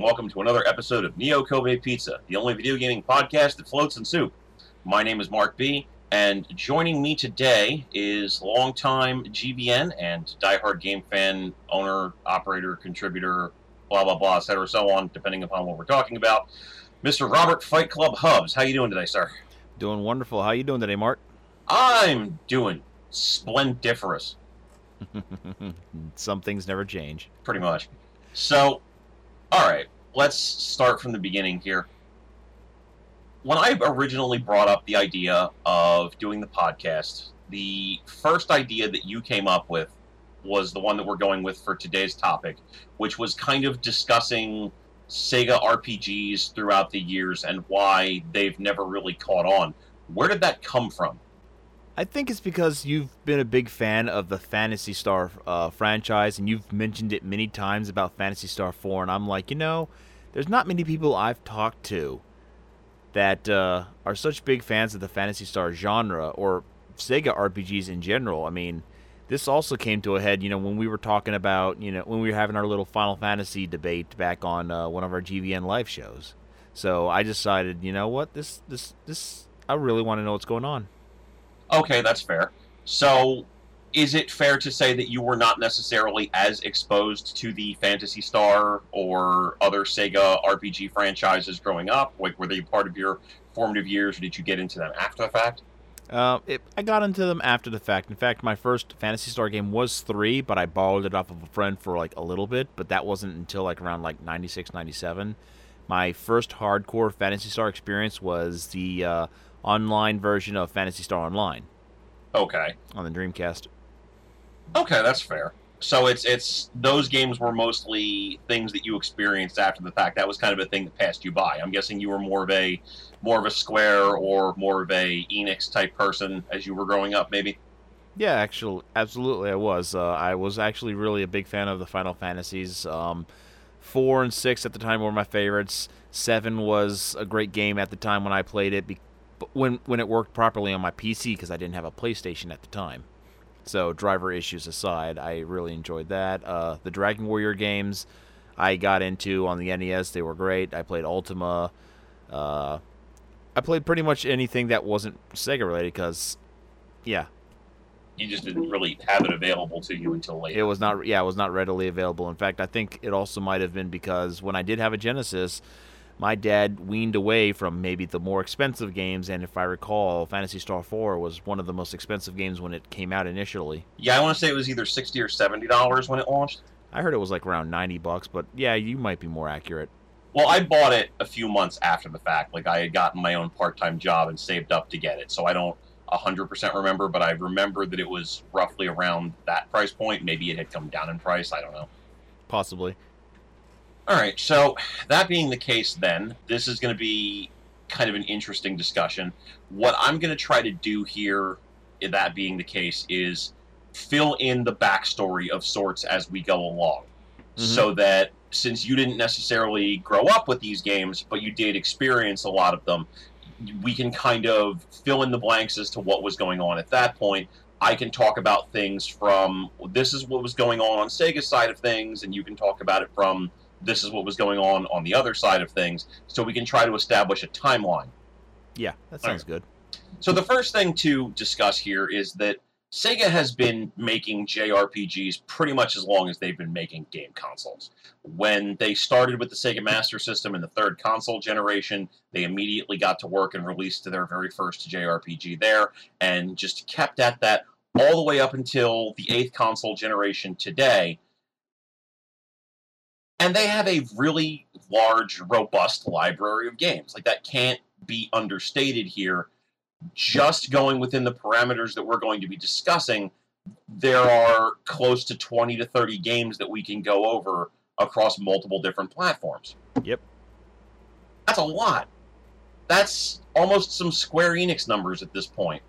and welcome to another episode of Neo Kobe Pizza, the only video gaming podcast that floats in soup. My name is Mark B, and joining me today is longtime GVN and diehard game fan, owner, operator, contributor, blah blah blah, etc. so on, depending upon what we're talking about. Mr. Robert Fight Club Hubs, how you doing today, sir? Doing wonderful. How you doing today, Mark? I'm doing splendiferous. Some things never change. Pretty much. So, all right, let's start from the beginning here. When I originally brought up the idea of doing the podcast, the first idea that you came up with was the one that we're going with for today's topic, which was kind of discussing Sega RPGs throughout the years and why they've never really caught on. Where did that come from? I think it's because you've been a big fan of the Phantasy Star uh, franchise, and you've mentioned it many times about Phantasy Star 4, and I'm like, you know, there's not many people I've talked to that uh, are such big fans of the Phantasy Star genre or Sega RPGs in general. I mean, this also came to a head, you know, when we were talking about, you know, when we were having our little Final Fantasy debate back on uh, one of our GVN live shows. So I decided, you know what, this, this, this, I really want to know what's going on. Okay, that's fair. So, is it fair to say that you were not necessarily as exposed to the Phantasy Star or other Sega RPG franchises growing up? Like, were they part of your formative years, or did you get into them after the fact? Uh, it, I got into them after the fact. In fact, my first Phantasy Star game was three, but I borrowed it off of a friend for like a little bit. But that wasn't until like around like 96, 97. My first hardcore Phantasy Star experience was the uh, online version of Phantasy Star Online. Okay. On the Dreamcast. Okay, that's fair. So it's it's those games were mostly things that you experienced after the fact. That was kind of a thing that passed you by. I'm guessing you were more of a more of a Square or more of a Enix type person as you were growing up, maybe. Yeah, actually, absolutely, I was. Uh, I was actually really a big fan of the Final Fantasies. Um, four and six at the time were my favorites. Seven was a great game at the time when I played it. Be- when when it worked properly on my PC because I didn't have a PlayStation at the time. So driver issues aside, I really enjoyed that. Uh, the Dragon Warrior games I got into on the NES, they were great. I played Ultima. Uh, I played pretty much anything that wasn't Sega related because, yeah. You just didn't really have it available to you until later. It was not, yeah, it was not readily available. In fact, I think it also might have been because when I did have a Genesis, my dad weaned away from maybe the more expensive games, and if I recall, Phantasy Star 4 was one of the most expensive games when it came out initially. Yeah, I want to say it was either sixty or seventy dollars when it launched. I heard it was like around ninety bucks, but yeah, you might be more accurate. Well, I bought it a few months after the fact. Like I had gotten my own part-time job and saved up to get it, so I don't hundred percent remember, but I remember that it was roughly around that price point. Maybe it had come down in price. I don't know. Possibly. All right, so that being the case, then, this is going to be kind of an interesting discussion. What I'm going to try to do here, that being the case, is fill in the backstory of sorts as we go along. Mm-hmm. So that since you didn't necessarily grow up with these games, but you did experience a lot of them, we can kind of fill in the blanks as to what was going on at that point. I can talk about things from this is what was going on on Sega's side of things, and you can talk about it from this is what was going on on the other side of things, so we can try to establish a timeline. Yeah, that sounds good. So the first thing to discuss here is that Sega has been making JRPGs pretty much as long as they've been making game consoles. When they started with the Sega Master System in the third console generation, they immediately got to work and released their very first JRPG there, and just kept at that all the way up until the eighth console generation today and they have a really large, robust library of games. Like that can't be understated here. Just going within the parameters that we're going to be discussing, there are close to 20 to 30 games that we can go over across multiple different platforms. Yep. That's a lot. That's almost some Square Enix numbers at this point.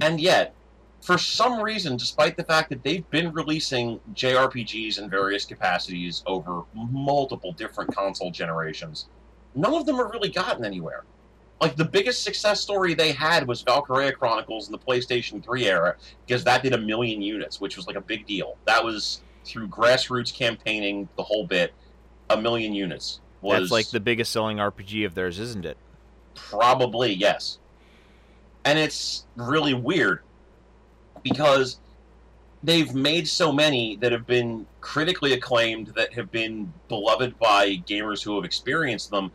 And yet, for some reason, despite the fact that they've been releasing JRPGs in various capacities over multiple different console generations, none of them have really gotten anywhere. Like the biggest success story they had was Valkyria Chronicles in the PlayStation 3 era because that did a million units, which was like a big deal. That was through grassroots campaigning, the whole bit. a million units. Was That's like the biggest selling RPG of theirs, isn't it? Probably, yes. And it's really weird because they've made so many that have been critically acclaimed, that have been beloved by gamers who have experienced them.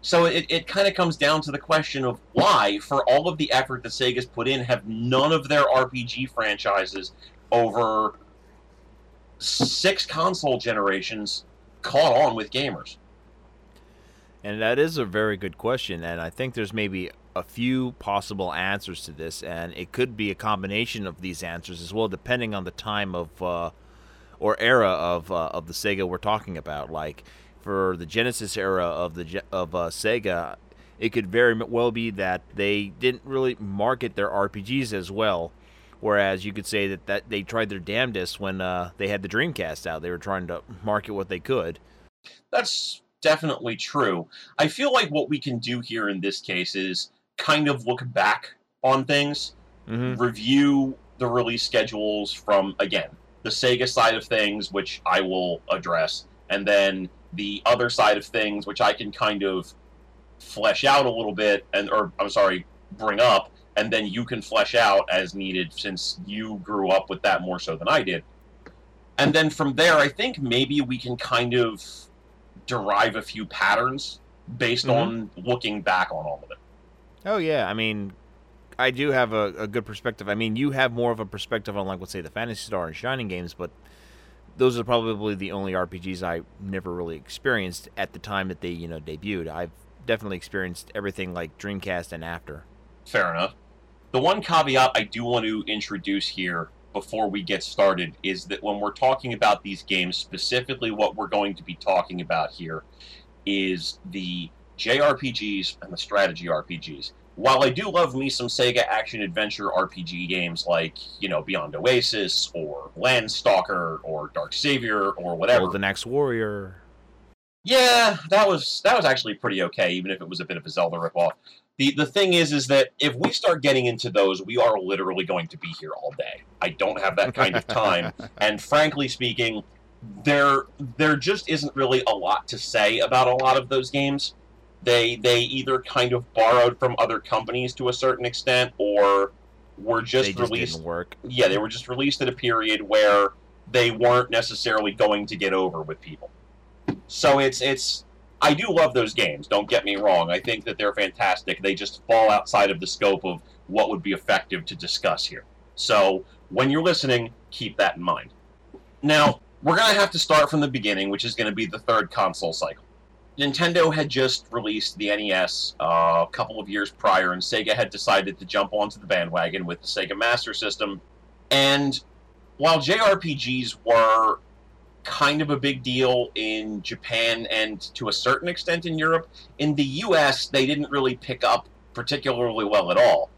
So it, it kind of comes down to the question of why, for all of the effort that Sega's put in, have none of their RPG franchises over six console generations caught on with gamers? And that is a very good question, and I think there's maybe a few possible answers to this, and it could be a combination of these answers as well, depending on the time of uh, or era of uh, of the Sega we're talking about. Like for the Genesis era of the of uh, Sega, it could very well be that they didn't really market their RPGs as well. Whereas you could say that, that they tried their damnedest when uh, they had the Dreamcast out. They were trying to market what they could. That's definitely true. I feel like what we can do here in this case is kind of look back on things, mm-hmm. review the release schedules from, again, the Sega side of things, which I will address, and then the other side of things, which I can kind of flesh out a little bit, and or I'm sorry, bring up, and then you can flesh out as needed since you grew up with that more so than I did. And then from there, I think maybe we can kind of derive a few patterns based mm-hmm. on looking back on all of it. Oh yeah, I mean, I do have a, a, good perspective. I mean, you have more of a perspective on like let's say the Phantasy Star and Shining games, but those are probably the only RPGs I never really experienced at the time that they you know debuted. I've definitely experienced everything like Dreamcast and after. Fair enough. The one caveat I do want to introduce here before we get started is that when we're talking about these games, specifically what we're going to be talking about here is the JRPGs and the strategy RPGs. While I do love me some Sega action adventure RPG games like, you know, Beyond Oasis or Landstalker or Dark Savior or whatever. the next Warrior. Yeah, that was that was actually pretty okay, even if it was a bit of a Zelda ripoff. The the thing is is that if we start getting into those, we are literally going to be here all day. I don't have that kind of time. and frankly speaking, there there just isn't really a lot to say about a lot of those games. They they either kind of borrowed from other companies to a certain extent or were just, just released. Yeah, they were just released at a period where they weren't necessarily going to get over with people. So it's it's I do love those games, don't get me wrong. I think that they're fantastic. They just fall outside of the scope of what would be effective to discuss here. So, when you're listening, keep that in mind. Now, we're going to have to start from the beginning, which is going to be the third console cycle. Nintendo had just released the NES uh, a couple of years prior, and Sega had decided to jump onto the bandwagon with the Sega Master System. And while JRPGs were kind of a big deal in Japan and to a certain extent in Europe. In the US, they didn't really pick up particularly well at all.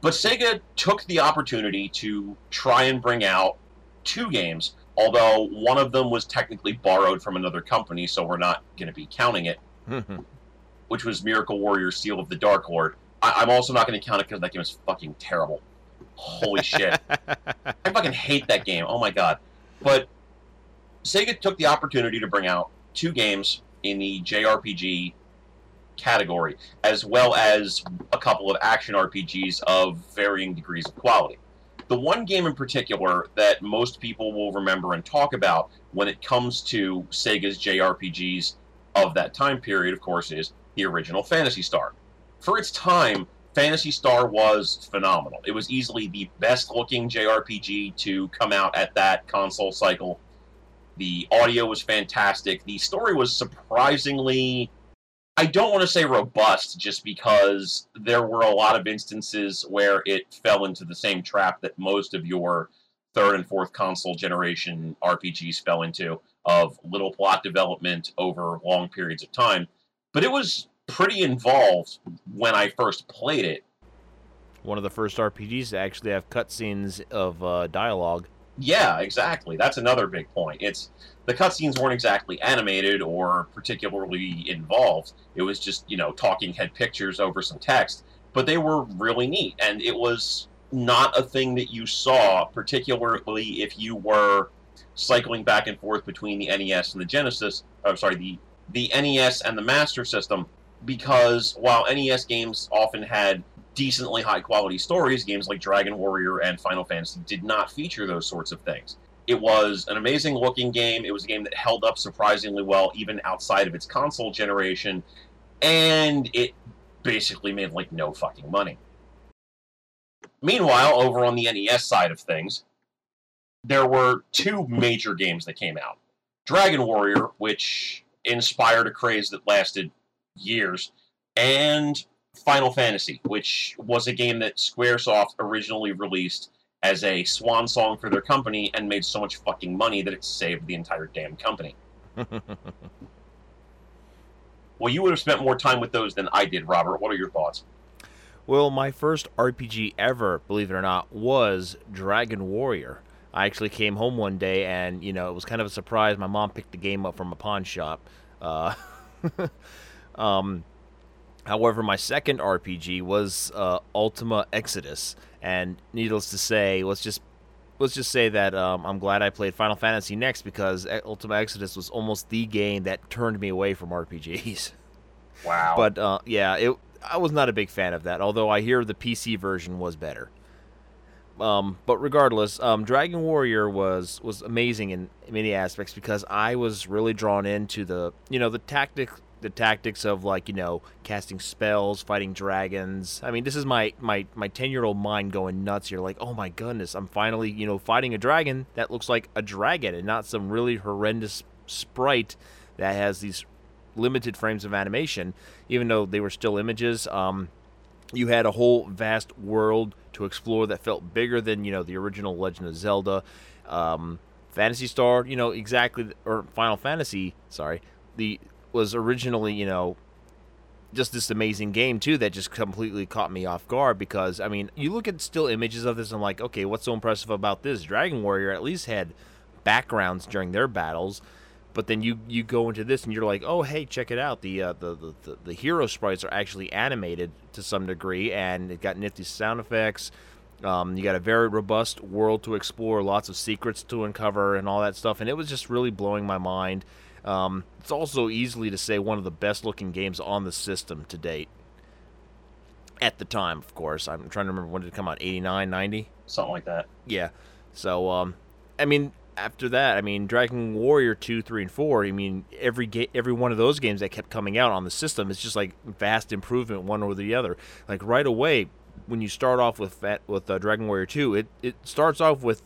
But Sega took the opportunity to try and bring out two games, although one of them was technically borrowed from another company, so we're not going to be counting it, mm-hmm. which was Miracle Warrior Seal of the Dark Lord. I- am also not going to count it because that game is fucking terrible. Holy shit. I fucking hate that game. Oh my god. But Sega took the opportunity to bring out two games in the JRPG category, as well as a couple of action RPGs of varying degrees of quality. The one game in particular that most people will remember and talk about when it comes to Sega's JRPGs of that time period, of course, is the original Phantasy Star. For its time, Phantasy Star was phenomenal. It was easily the best looking JRPG to come out at that console cycle the audio was fantastic. The story was surprisingly I don't want to say robust just because there were a lot of instances where it fell into the same trap that most of your third and fourth console generation RPGs fell into of little plot development over long periods of time. But it was pretty involved when I first played it. One of the first RPGs to actually have cutscenes of uh, dialogue. Yeah, exactly. That's another big point. It's the cutscenes weren't exactly animated or particularly involved. It was just, you know, talking head pictures over some text, but they were really neat and it was not a thing that you saw particularly if you were cycling back and forth between the NES and the Genesis. I'm sorry, the the NES and the Master System, because while NES games often had decently high quality stories, games like Dragon Warrior and Final Fantasy did not feature those sorts of things. It was an amazing looking game. It was a game that held up surprisingly well, even outside of its console generation, and it basically made like no fucking money. Meanwhile, over on the NES side of things, there were two major games that came out Dragon Warrior, which inspired a craze that lasted years, and Final Fantasy, which was a game that Squaresoft originally released as a swan song for their company and made so much fucking money that it saved the entire damn company. well, you would have spent more time with those than I did, Robert. What are your thoughts? Well, my first RPG ever, believe it or not, was Dragon Warrior. I actually came home one day and, you know, it was kind of a surprise. My mom picked the game up from a pawn shop. Uh, um, however, my second RPG was uh, Ultima Exodus. And needless to say, let's just let's just say that um, I'm glad I played Final Fantasy next because Ultima Exodus was almost the game that turned me away from RPGs. Wow. But uh, yeah, it I was not a big fan of that. Although I hear the PC version was better. Um, but regardless, um, Dragon Warrior was was amazing in many aspects because I was really drawn into the you know the tactic the tactics of like you know casting spells, fighting dragons. I mean, this is my my my ten year old mind going nuts here. Like, oh my goodness, I'm finally you know fighting a dragon that looks like a dragon and not some really horrendous sprite that has these limited frames of animation. Even though they were still images, um, you had a whole vast world to explore that felt bigger than you know the original Legend of Zelda. Um, Phantasy Star, you know exactly, or Final Fantasy, sorry, the was originally, you know, just this amazing game too that just completely caught me off guard because I mean, you look at still images of this and I'm like, okay, what's so impressive about this? Dragon Warrior at least had backgrounds during their battles, but then you you go into this and you're like, oh hey, check it out. The uh, the, the, the the hero sprites are actually animated to some degree and it got nifty sound effects. Um, you got a very robust world to explore, lots of secrets to uncover, and all that stuff. And it was just really blowing my mind. Um, it's also easily to say one of the best looking games on the system to date. At the time, of course. I'm trying to remember when did it come out 89, 90? Something like that. Yeah. So, um, I mean, after that, I mean, Dragon Warrior 2, 3, and 4, I mean, every ga- every one of those games that kept coming out on the system is just like vast improvement one over the other. Like right away, when you start off with with uh, Dragon Warrior 2, it, it starts off with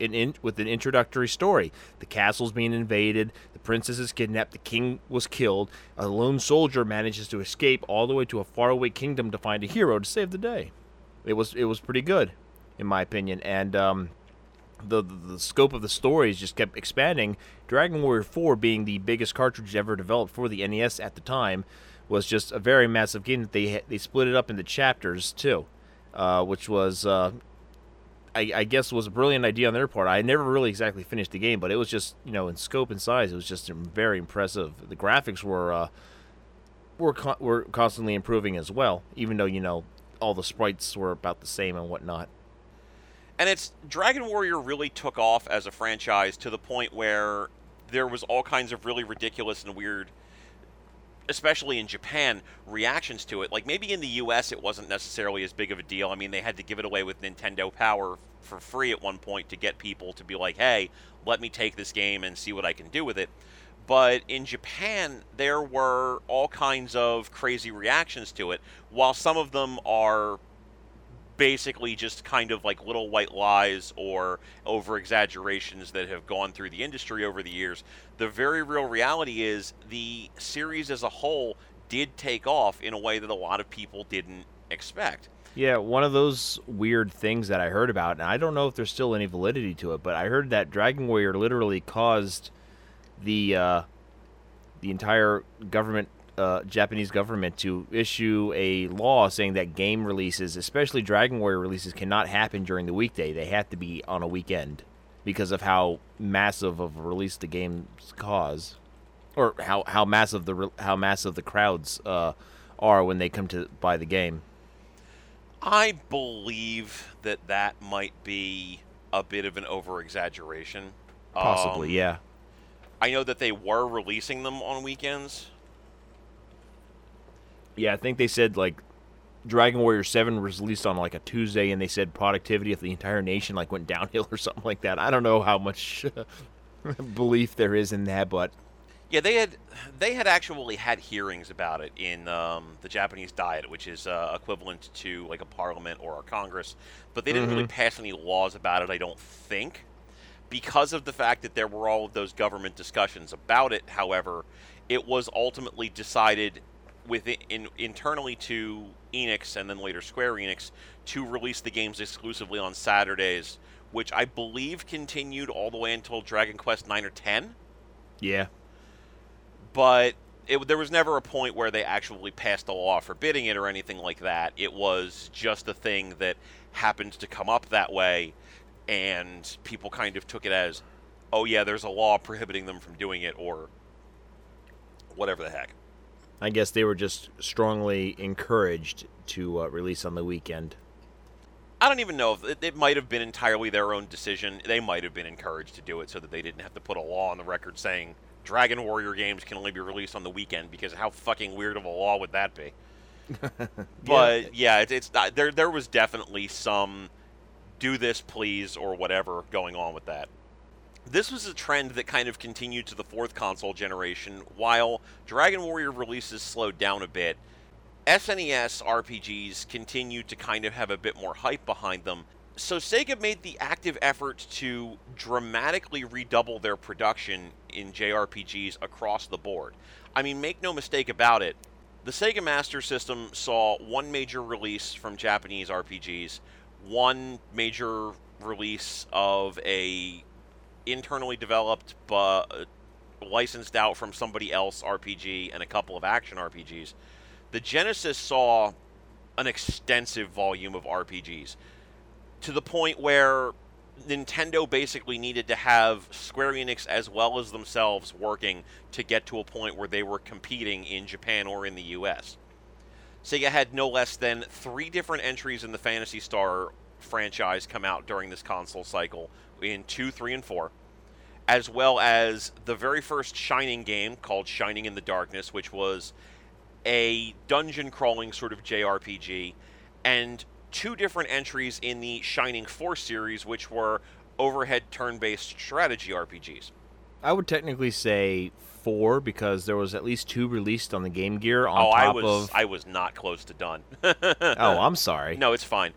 an in, with an introductory story. The castle's being invaded, the princess is kidnapped, the king was killed. A lone soldier manages to escape all the way to a faraway kingdom to find a hero to save the day. It was it was pretty good, in my opinion, and um, the, the, the scope of the stories just kept expanding. Dragon Warrior 4 being the biggest cartridge ever developed for the NES at the time was just a very massive game that they they split it up into chapters too, uh, which was uh, I, I, guess was a brilliant idea on their part. I never really exactly finished the game, but it was just you know in scope and size, it was just very impressive. The graphics were uh, were were constantly improving as well, even though you know all the sprites were about the same and whatnot. And it's Dragon Warrior really took off as a franchise to the point where there was all kinds of really ridiculous and weird especially in Japan, reactions to it. Like maybe in the US it wasn't necessarily as big of a deal. I mean, they had to give it away with Nintendo Power for free at one point to get people to be like, "Hey, let me take this game and see what I can do with it." But in Japan, there were all kinds of crazy reactions to it. While some of them are basically just kind of like little white lies or over exaggerations that have gone through the industry over the years. The very real reality is the series as a whole did take off in a way that a lot of people didn't expect. Yeah, one of those weird things that I heard about, and I don't know if there's still any validity to it, but I heard that Dragon Warrior literally caused the uh, the entire government uh, Japanese government to issue a law saying that game releases, especially Dragon Warrior releases, cannot happen during the weekday. They have to be on a weekend because of how massive of a release the games cause, or how, how massive the how massive the crowds uh, are when they come to buy the game. I believe that that might be a bit of an over exaggeration Possibly, Um, yeah. I know that they were releasing them on weekends. Yeah, I think they said like Dragon Warrior 7 was released on like a Tuesday and they said productivity of the entire nation like went downhill or something like that. I don't know how much belief there is in that, but Yeah, they had they had actually had hearings about it in um, the Japanese Diet, which is uh, equivalent to like a parliament or a Congress, but they didn't really pass any laws about it. I don't think, because of the fact that there were all of those government discussions about it. However, it was ultimately decided within in, internally to Enix and then later Square Enix to release the games exclusively on Saturdays, which I believe continued all the way until Dragon Quest 9 or 10 yeah. but it, there was never a point where they actually passed a law forbidding it or anything like that. It was just a thing that happened to come up that way, and people kind of took it as, oh, yeah, there's a law prohibiting them from doing it, or whatever the heck. I guess they were just strongly encouraged to uh, release on the weekend. I don't even know if it, it might have been entirely their own decision. They might have been encouraged to do it so that they didn't have to put a law on the record saying Dragon Warrior games can only be released on the weekend because how fucking weird of a law would that be? but yeah, it, it's not, there. There was definitely some do this please or whatever going on with that. This was a trend that kind of continued to the fourth console generation, while Dragon Warrior releases slowed down a bit. SNES RPGs continued to kind of have a bit more hype behind them. So Sega made the active effort to dramatically redouble their production in JRPGs across the board. I mean, make no mistake about it, the Sega Master System saw one major release from Japanese RPGs, one major release of a internally developed but uh, licensed out from somebody else RPG and a couple of action RPGs. The Genesis saw an extensive volume of RPGs to the point where Nintendo basically needed to have Square Enix as well as themselves working to get to a point where they were competing in Japan or in the US. Sega had no less than three different entries in the Phantasy Star franchise come out during this console cycle in 2, 3, and 4, as well as the very first Shining game called Shining in the Darkness, which was a dungeon crawling sort of JRPG, and two different entries in the Shining Force series, which were overhead turn based strategy RPGs. I would technically say four because there was at least two released on the Game Gear on oh, top I was of. I was not close to done. oh, I'm sorry. No, it's fine.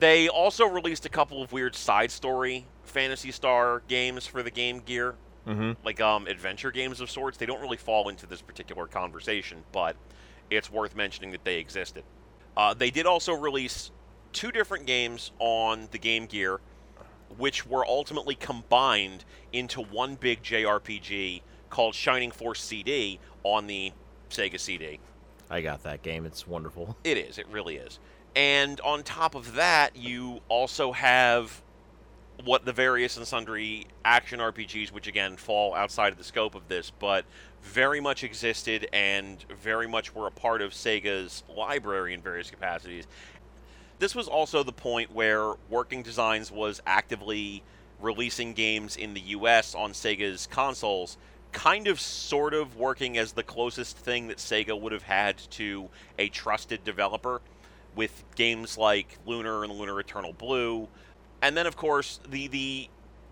They also released a couple of weird side story Phantasy Star games for the Game Gear, hmm like um, adventure games of sorts. They don't really fall into this particular conversation, but it's worth mentioning that they existed. Uh, they did also release two different games on the Game Gear, which were ultimately combined into one big JRPG called Shining Force CD on the Sega CD. I got that game. It's wonderful. It is. It really is. And on top of that, you also have what the various and sundry action RPGs, which again fall outside of the scope of this, but very much existed and very much were a part of Sega's library in various capacities. This was also the point where Working Designs was actively releasing games in the US on Sega's consoles, kind of sort of working as the closest thing that Sega would have had to a trusted developer with games like Lunar and Lunar Eternal Blue. And then of course the the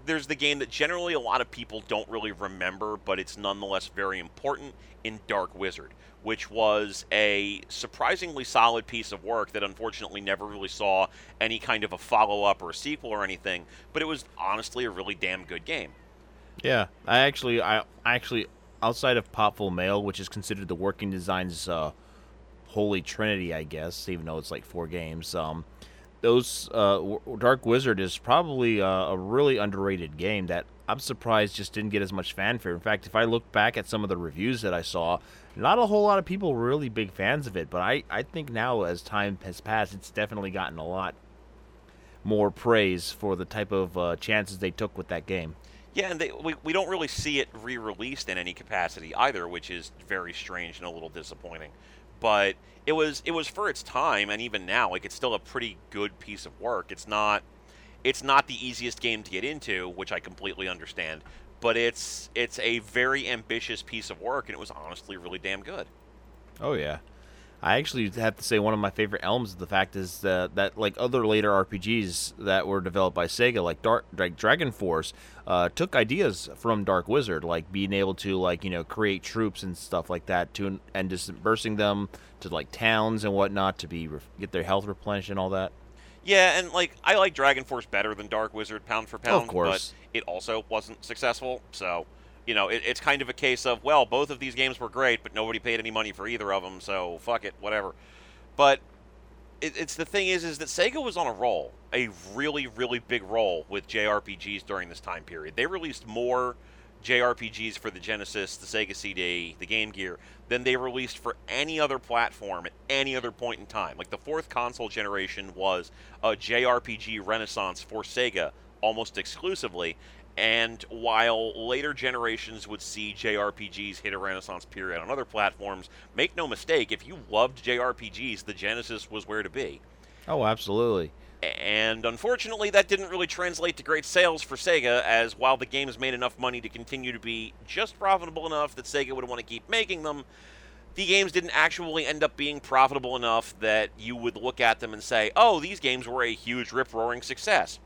there's the game that generally a lot of people don't really remember, but it's nonetheless very important in Dark Wizard, which was a surprisingly solid piece of work that unfortunately never really saw any kind of a follow up or a sequel or anything, but it was honestly a really damn good game. Yeah, I actually, I I actually, outside of Popful Mail, which is considered the Working Designs uh, holy trinity, I guess, even though it's like four games. Um, those uh, Dark Wizard is probably uh, a really underrated game that I'm surprised just didn't get as much fanfare. In fact, if I look back at some of the reviews that I saw, not a whole lot of people were really big fans of it. But I, I think now, as time has passed, it's definitely gotten a lot more praise for the type of uh, chances they took with that game. Yeah, and they, we, we don't really see it re released in any capacity either, which is very strange and a little disappointing. But it was it was for its time, and even now, like it's still a pretty good piece of work. It's not it's not the easiest game to get into, which I completely understand, but it's it's a very ambitious piece of work, and it was honestly really damn good. Oh yeah. I actually have to say one of my favorite elements of the fact is that, that like other later RPGs that were developed by Sega, like Dark, like Dragon Force, uh, took ideas from Dark Wizard, like being able to like you know create troops and stuff like that, to and dispersing them to like towns and whatnot to be get their health replenished and all that. Yeah, and like I like Dragon Force better than Dark Wizard pound for pound, of course. but it also wasn't successful. So, you know, it, it's kind of a case of well, both of these games were great, but nobody paid any money for either of them, so fuck it, whatever. But it, it's the thing is, is that Sega was on a roll, a really, really big roll with JRPGs during this time period. They released more JRPGs for the Genesis, the Sega CD, the Game Gear than they released for any other platform at any other point in time. Like the fourth console generation was a JRPG renaissance for Sega almost exclusively. And while later generations would see JRPGs hit a renaissance period on other platforms, make no mistake, if you loved JRPGs, the Genesis was where to be. Oh, absolutely. And unfortunately, that didn't really translate to great sales for Sega, as while the games made enough money to continue to be just profitable enough that Sega would want to keep making them, the games didn't actually end up being profitable enough that you would look at them and say, oh, these games were a huge rip roaring success.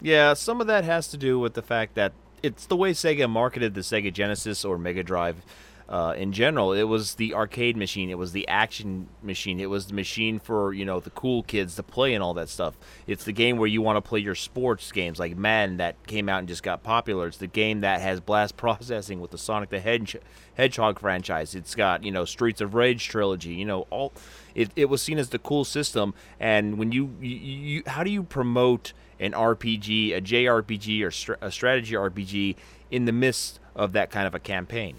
Yeah, some of that has to do with the fact that it's the way Sega marketed the Sega Genesis or Mega Drive uh, in general. It was the arcade machine. It was the action machine. It was the machine for you know the cool kids to play and all that stuff. It's the game where you want to play your sports games like Madden that came out and just got popular. It's the game that has blast processing with the Sonic the Hedge- Hedgehog franchise. It's got you know Streets of Rage trilogy. You know all. It, it was seen as the cool system. And when you, you, you how do you promote an RPG, a JRPG, or a strategy RPG in the midst of that kind of a campaign?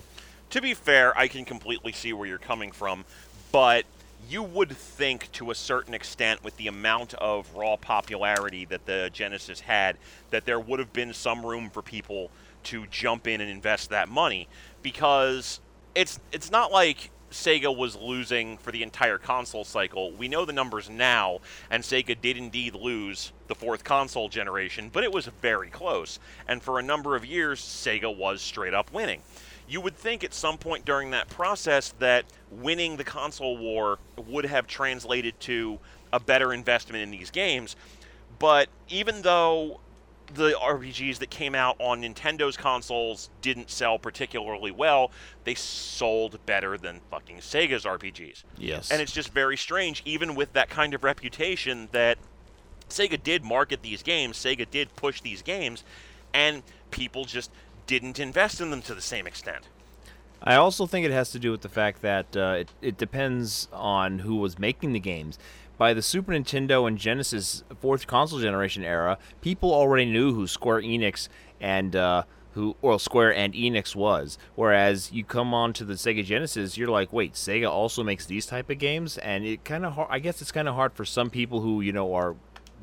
to be fair, I can completely see where you're coming from, but you would think to a certain extent with the amount of raw popularity that the Genesis had that there would have been some room for people to jump in and invest that money because it's it's not like Sega was losing for the entire console cycle. We know the numbers now, and Sega did indeed lose the fourth console generation, but it was very close. And for a number of years, Sega was straight up winning you would think at some point during that process that winning the console war would have translated to a better investment in these games. But even though the RPGs that came out on Nintendo's consoles didn't sell particularly well, they sold better than fucking Sega's RPGs. Yes. And it's just very strange, even with that kind of reputation, that Sega did market these games, Sega did push these games, and people just didn't invest in them to the same extent. I also think it has to do with the fact that uh, it, it depends on who was making the games. By the Super Nintendo and Genesis fourth console generation era, people already knew who Square Enix and uh, who well Square and Enix was. Whereas you come on to the Sega Genesis, you're like, wait, Sega also makes these type of games, and it kind of I guess it's kind of hard for some people who you know are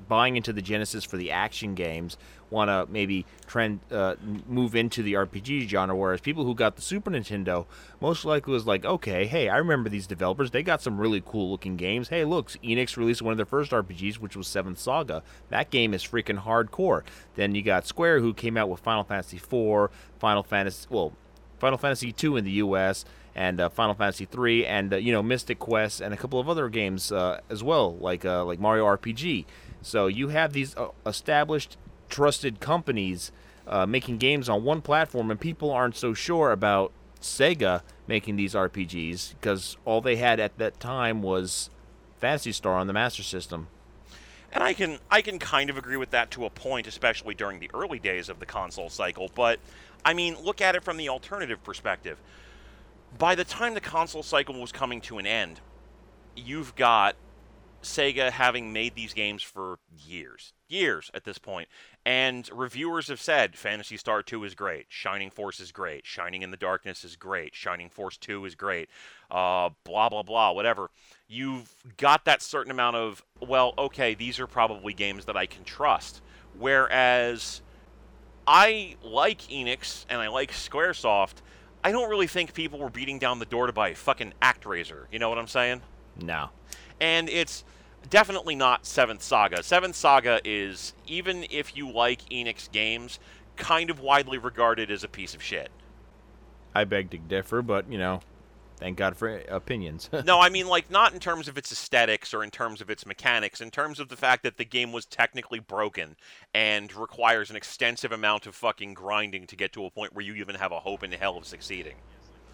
buying into the Genesis for the action games want to maybe trend uh, move into the RPG genre, whereas people who got the Super Nintendo most likely was like, okay, hey, I remember these developers. They got some really cool looking games. Hey, look, Enix released one of their first RPGs, which was Seventh Saga. That game is freaking hardcore. Then you got Square, who came out with Final Fantasy IV, Final Fantasy, well, Final Fantasy II in the U.S and uh, Final Fantasy III, and uh, you know Mystic Quest, and a couple of other games uh, as well, like uh, like Mario RPG. So you have these uh, established, trusted companies uh, making games on one platform, and people aren't so sure about Sega making these RPGs because all they had at that time was Phantasy Star on the Master System. And I can I can kind of agree with that to a point, especially during the early days of the console cycle. But I mean, look at it from the alternative perspective. By the time the console cycle was coming to an end, you've got Sega having made these games for years, years at this point, and reviewers have said Phantasy Star 2 is great, Shining Force is great, Shining in the Darkness is great, Shining Force 2 is great, uh, blah blah blah, whatever. You've got that certain amount of well, okay, these are probably games that I can trust. Whereas I like Enix and I like SquareSoft. I don't really think people were beating down the door to buy fucking ActRaiser. You know what I'm saying? No. And it's definitely not Seventh Saga. Seventh Saga is even if you like Enix games, kind of widely regarded as a piece of shit. I beg to differ, but you know, thank God for opinions. no, I mean like not in terms of its aesthetics or in terms of its mechanics, in terms of the fact that the game was technically broken and requires an extensive amount of fucking grinding to get to a point where you even have a hope in hell of succeeding.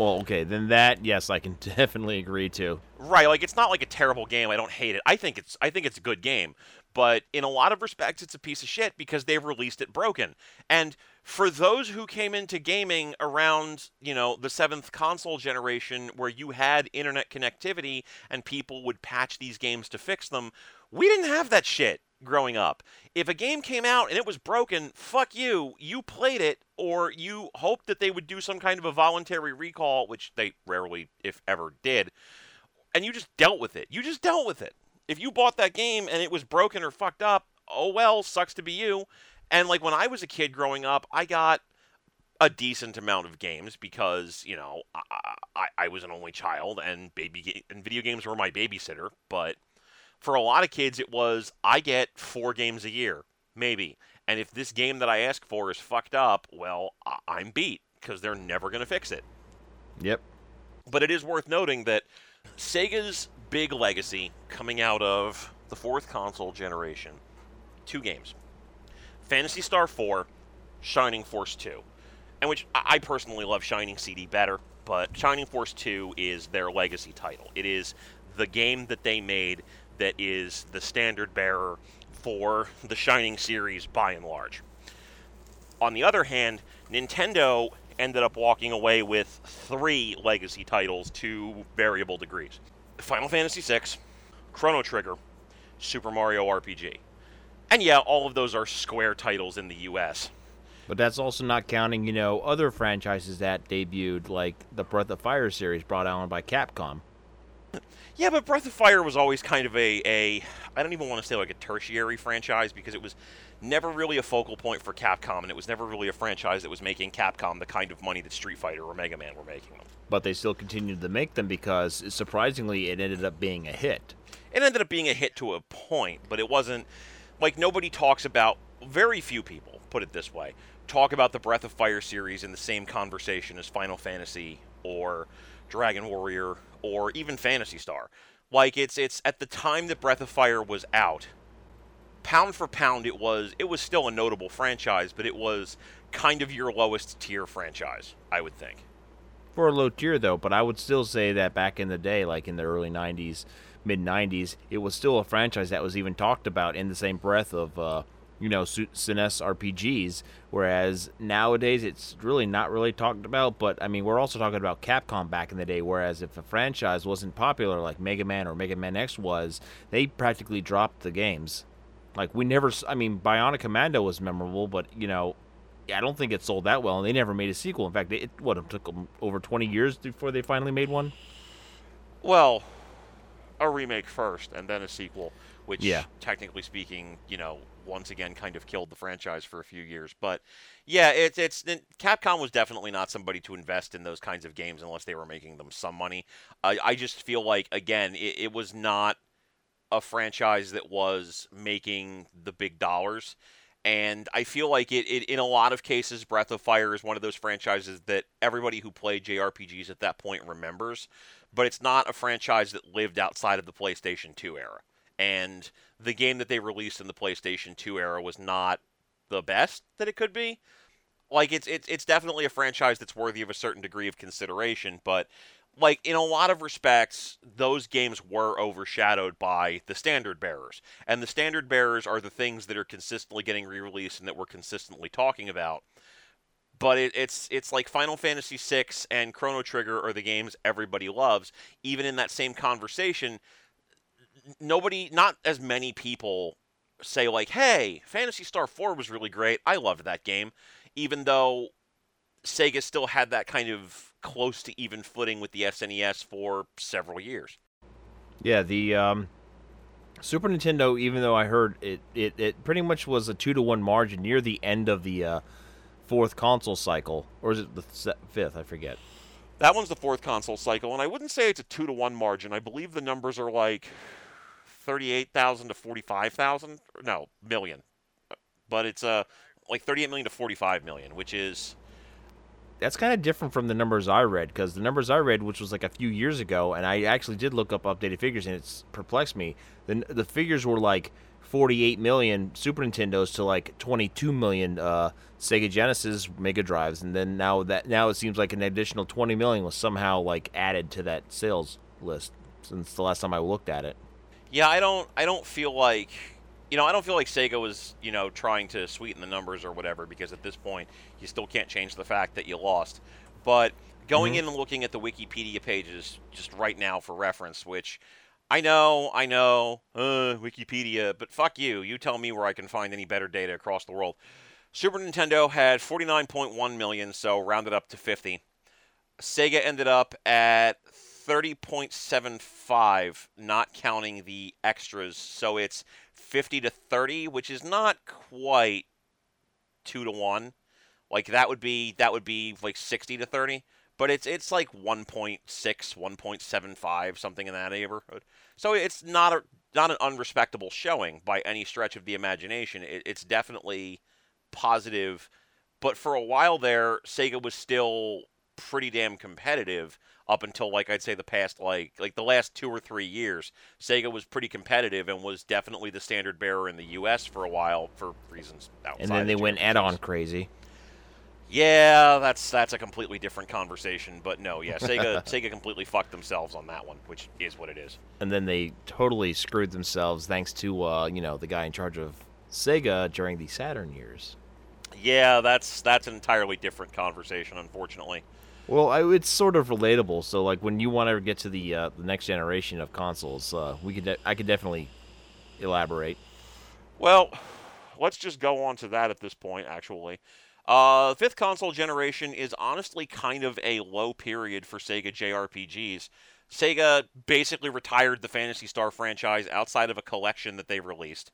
Well, okay, then that yes, I can definitely agree to. Right, like it's not like a terrible game. I don't hate it. I think it's I think it's a good game, but in a lot of respects it's a piece of shit because they've released it broken. And for those who came into gaming around, you know, the 7th console generation where you had internet connectivity and people would patch these games to fix them, we didn't have that shit growing up. If a game came out and it was broken, fuck you. You played it, or you hoped that they would do some kind of a voluntary recall, which they rarely, if ever, did, and you just dealt with it. You just dealt with it. If you bought that game and it was broken or fucked up, oh well, sucks to be you. And like when I was a kid growing up, I got a decent amount of games because you know I, I, I was an only child and baby and video games were my babysitter. But for a lot of kids, it was I get four games a year, maybe. And if this game that I ask for is fucked up, well, I- am beat because they're never going to fix it. Yep. But it is worth noting that Sega's big legacy coming out of the fourth console generation two games Fantasy Star 4, Shining Force 2. And which I personally love Shining CD better, but Shining Force 2 is their legacy title. It is the game that they made that is the standard bearer for the Shining series by and large. On the other hand, Nintendo ended up walking away with three legacy titles to variable degrees Final Fantasy VI, Chrono Trigger, Super Mario RPG. And yeah, all of those are Square titles in the US. But that's also not counting, you know, other franchises that debuted, like the Breath of Fire series brought out by Capcom. Yeah, but Breath of Fire was always kind of a, a I don't even want to say like a tertiary franchise because it was never really a focal point for Capcom, and it was never really a franchise that was making Capcom the kind of money that Street Fighter or Mega Man were making them. But they still continued to make them because, surprisingly, it ended up being a hit. It ended up being a hit to a point, but it wasn't like nobody talks about. Very few people, put it this way, talk about the Breath of Fire series in the same conversation as Final Fantasy or Dragon Warrior or even Phantasy Star. Like it's it's at the time that Breath of Fire was out, pound for pound it was it was still a notable franchise, but it was kind of your lowest tier franchise, I would think. For a low tier though, but I would still say that back in the day, like in the early '90s, mid '90s, it was still a franchise that was even talked about in the same breath of uh, you know, SNES RPGs. Whereas nowadays, it's really not really talked about. But I mean, we're also talking about Capcom back in the day. Whereas if a franchise wasn't popular like Mega Man or Mega Man X was, they practically dropped the games. Like we never, I mean, Bionic Commando was memorable, but you know, I don't think it sold that well, and they never made a sequel. In fact, it what it took them over 20 years before they finally made one. Well, a remake first, and then a sequel, which, yeah. technically speaking, you know, once again kind of killed the franchise for a few years. But yeah, it's it's Capcom was definitely not somebody to invest in those kinds of games unless they were making them some money. I, I just feel like again, it, it was not a franchise that was making the big dollars. And I feel like it, it, in a lot of cases, Breath of Fire is one of those franchises that everybody who played JRPGs at that point remembers, but it's not a franchise that lived outside of the PlayStation 2 era and the game that they released in the PlayStation 2 era was not the best that it could be. Like it's it's it's definitely a franchise that's worthy of a certain degree of consideration, but like in a lot of respects, those games were overshadowed by the standard bearers. And the standard bearers are the things that are consistently getting re-released and that we're consistently talking about. But it, it's it's like Final Fantasy VI and Chrono Trigger are the games everybody loves. Even in that same conversation, nobody, not as many people say like, "Hey, Phantasy Star 4 was really great. I loved that game." Even though Sega still had that kind of close to even footing with the SNES for several years. Yeah, the um, Super Nintendo, even though I heard it, it, it pretty much was a two to one margin near the end of the uh, fourth console cycle, or is it the fifth? I forget. That one's the fourth console cycle, and I wouldn't say it's a two to one margin. I believe the numbers are like 38,000 to 45,000. No, million. But it's a like 38 million to 45 million, which is that's kind of different from the numbers I read because the numbers I read, which was like a few years ago, and I actually did look up updated figures, and it's perplexed me. the The figures were like 48 million Super Nintendos to like 22 million uh, Sega Genesis Mega Drives, and then now that now it seems like an additional 20 million was somehow like added to that sales list since the last time I looked at it. Yeah, I don't I don't feel like you know, I don't feel like Sega was, you know, trying to sweeten the numbers or whatever because at this point you still can't change the fact that you lost. But going mm-hmm. in and looking at the Wikipedia pages just right now for reference, which I know, I know, uh, Wikipedia, but fuck you. You tell me where I can find any better data across the world. Super Nintendo had 49.1 million, so rounded up to 50. Sega ended up at 30.75, not counting the extras. So it's 50 to 30, which is not quite 2 to 1. Like that would be that would be like 60 to 30, but it's it's like 1.6, 1.75, something in that neighborhood. So it's not a not an unrespectable showing by any stretch of the imagination. It, it's definitely positive, but for a while there, Sega was still pretty damn competitive up until like I'd say the past like like the last two or three years. Sega was pretty competitive and was definitely the standard bearer in the U.S. for a while for reasons outside. And then they went add-on crazy. Yeah, that's that's a completely different conversation. But no, yeah, Sega Sega completely fucked themselves on that one, which is what it is. And then they totally screwed themselves thanks to uh, you know the guy in charge of Sega during the Saturn years. Yeah, that's that's an entirely different conversation, unfortunately. Well, I, it's sort of relatable. So, like, when you want to get to the uh, the next generation of consoles, uh, we could de- I could definitely elaborate. Well, let's just go on to that at this point. Actually, uh, fifth console generation is honestly kind of a low period for Sega JRPGs. Sega basically retired the Phantasy Star franchise outside of a collection that they released.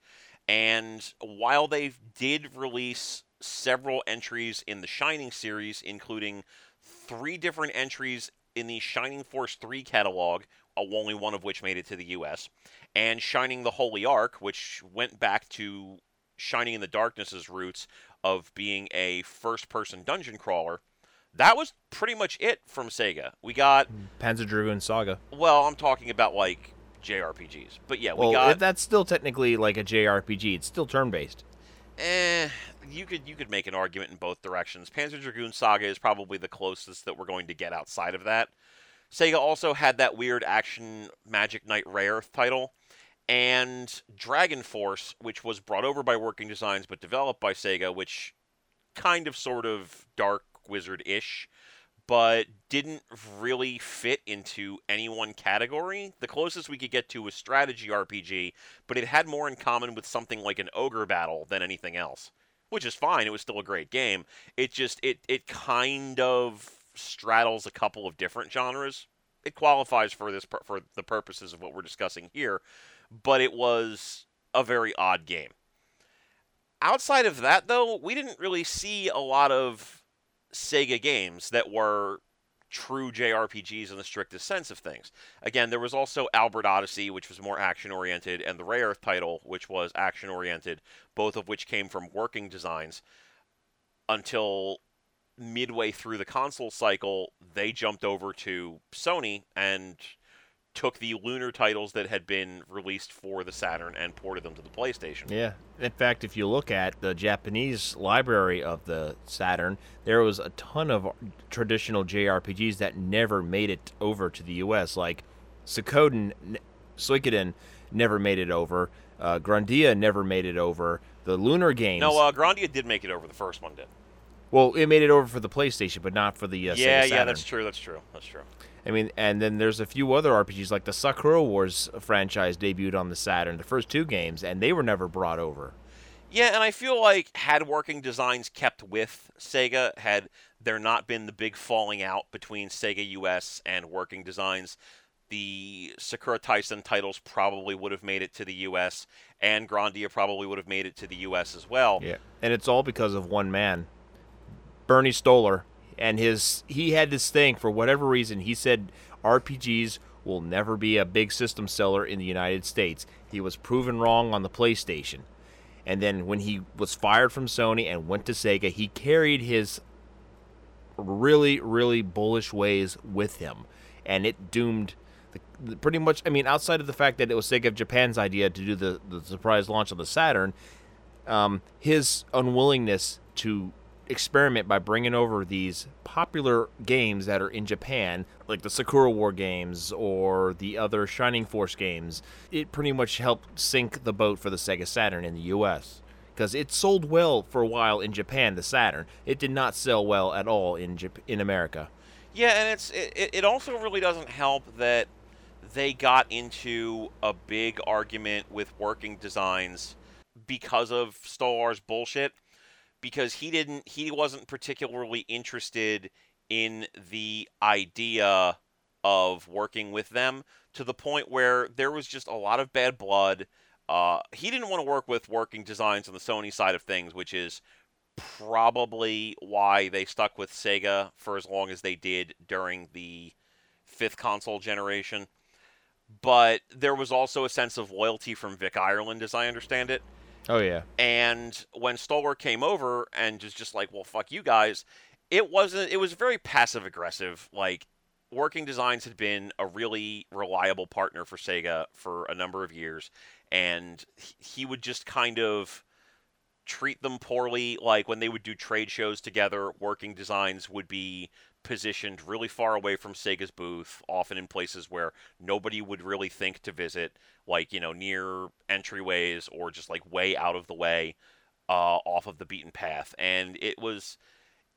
And while they did release several entries in the Shining series, including three different entries in the Shining Force 3 catalog, uh, only one of which made it to the US, and Shining the Holy Ark, which went back to Shining in the Darkness's roots of being a first person dungeon crawler. That was pretty much it from Sega. We got Panzer Dragoon Saga. Well, I'm talking about like JRPGs. But yeah, we well, got that's still technically like a JRPG. It's still turn based. Eh, you could you could make an argument in both directions. Panzer Dragoon Saga is probably the closest that we're going to get outside of that. Sega also had that weird action Magic Knight Rayearth title, and Dragon Force, which was brought over by Working Designs but developed by Sega, which kind of sort of dark wizard ish but didn't really fit into any one category. The closest we could get to was strategy RPG, but it had more in common with something like an ogre battle than anything else, which is fine. It was still a great game. It just it it kind of straddles a couple of different genres. It qualifies for this for the purposes of what we're discussing here, but it was a very odd game. Outside of that though, we didn't really see a lot of Sega games that were true JRPGs in the strictest sense of things. Again, there was also Albert Odyssey, which was more action oriented, and the Rayearth title, which was action oriented, both of which came from working designs. Until midway through the console cycle, they jumped over to Sony and took the lunar titles that had been released for the Saturn and ported them to the PlayStation. Yeah. In fact, if you look at the Japanese library of the Saturn, there was a ton of traditional JRPGs that never made it over to the US like Suikoden Suikoden never made it over. Uh, Grandia never made it over. The Lunar games. No, uh, Grandia did make it over. The first one did. Well, it made it over for the PlayStation, but not for the uh, yeah, yeah. That's true. That's true. That's true. I mean, and then there's a few other RPGs like the Sakura Wars franchise debuted on the Saturn, the first two games, and they were never brought over. Yeah, and I feel like had working designs kept with Sega, had there not been the big falling out between Sega US and working designs, the Sakura Taisen titles probably would have made it to the US, and Grandia probably would have made it to the US as well. Yeah, and it's all because of one man, Bernie Stolar, and his he had this thing for whatever reason. He said RPGs will never be a big system seller in the United States. He was proven wrong on the PlayStation. And then when he was fired from Sony and went to Sega, he carried his really, really bullish ways with him. And it doomed pretty much, I mean, outside of the fact that it was Sega of Japan's idea to do the, the surprise launch of the Saturn, um, his unwillingness to experiment by bringing over these popular games that are in Japan, like the Sakura War games or the other Shining Force games. It pretty much helped sink the boat for the Sega Saturn in the US because it sold well for a while in Japan, the Saturn. It did not sell well at all in Jap- in America. Yeah, and it's it, it also really doesn't help that they got into a big argument with working designs because of Stolar's bullshit because he didn't he wasn't particularly interested in the idea of working with them to the point where there was just a lot of bad blood. Uh, he didn't want to work with working designs on the Sony side of things, which is probably why they stuck with Sega for as long as they did during the fifth console generation. But there was also a sense of loyalty from Vic Ireland, as I understand it. Oh yeah. And when Stolar came over and just just like, well, fuck you guys, it wasn't. It was very passive aggressive. Like Working Designs had been a really reliable partner for Sega for a number of years, and he would just kind of treat them poorly. Like when they would do trade shows together, Working Designs would be positioned really far away from Sega's booth, often in places where nobody would really think to visit, like, you know, near entryways or just like way out of the way, uh, off of the beaten path. And it was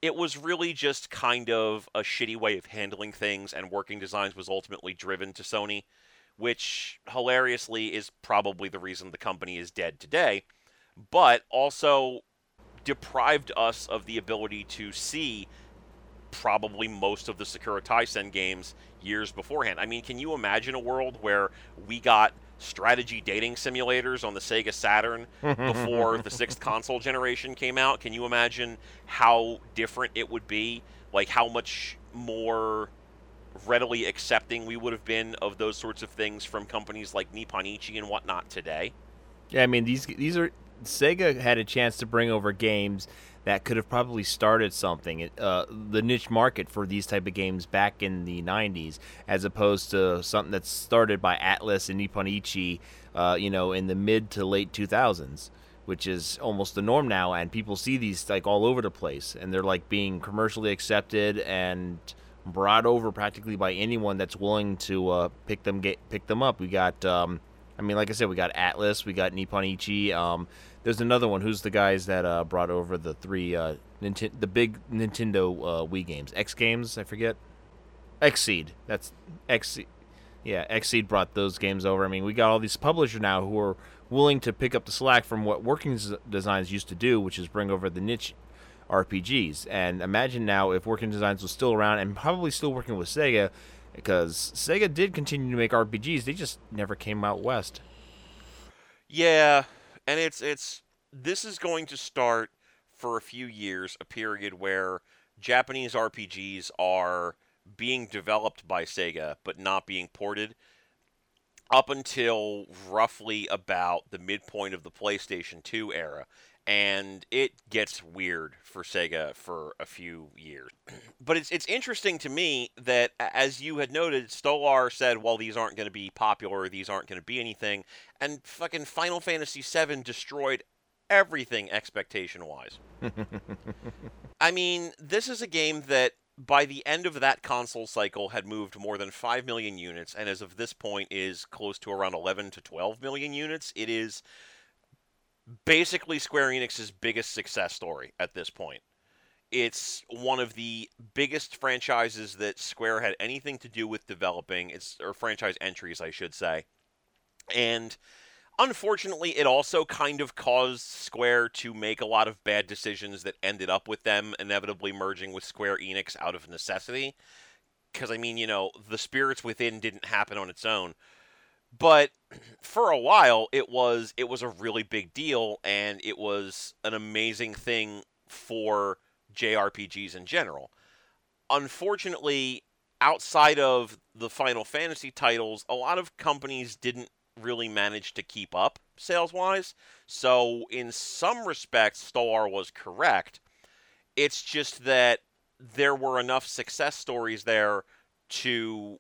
it was really just kind of a shitty way of handling things and working designs was ultimately driven to Sony, which hilariously is probably the reason the company is dead today, but also deprived us of the ability to see probably most of the Sakura Taisen games years beforehand. I mean, can you imagine a world where we got strategy dating simulators on the Sega Saturn before the sixth console generation came out? Can you imagine how different it would be? Like how much more readily accepting we would have been of those sorts of things from companies like Nipponichi and whatnot today? Yeah, I mean these these are Sega had a chance to bring over games that could have probably started something, uh, the niche market for these type of games back in the 90s, as opposed to something that's started by Atlus and Nipponichi, uh, you know, in the mid to late 2000s, which is almost the norm now, and people see these like all over the place, and they're like being commercially accepted and brought over practically by anyone that's willing to uh, pick them get pick them up. We got, um, I mean, like I said, we got Atlus, we got Nipponichi. Um, there's another one. Who's the guys that uh, brought over the three uh, the big Nintendo uh, Wii games? X Games, I forget. Xseed. That's X. Yeah, Xseed brought those games over. I mean, we got all these publishers now who are willing to pick up the slack from what Working Designs used to do, which is bring over the niche RPGs. And imagine now if Working Designs was still around and probably still working with Sega, because Sega did continue to make RPGs, they just never came out west. Yeah, and it's it's this is going to start for a few years a period where Japanese RPGs are being developed by Sega but not being ported up until roughly about the midpoint of the PlayStation 2 era and it gets weird for Sega for a few years. but it's it's interesting to me that as you had noted, Stolar said, "Well, these aren't going to be popular. These aren't going to be anything," and fucking Final Fantasy VII destroyed everything expectation wise. I mean, this is a game that by the end of that console cycle had moved more than 5 million units and as of this point is close to around 11 to 12 million units. It is basically Square Enix's biggest success story at this point. It's one of the biggest franchises that Square had anything to do with developing. It's or franchise entries, I should say. And unfortunately, it also kind of caused Square to make a lot of bad decisions that ended up with them inevitably merging with Square Enix out of necessity. Because, I mean, you know, the Spirits Within didn't happen on its own but for a while it was it was a really big deal and it was an amazing thing for JRPGs in general. Unfortunately, outside of the Final Fantasy titles, a lot of companies didn't really manage to keep up sales wise. So, in some respects, Stolar was correct. It's just that there were enough success stories there to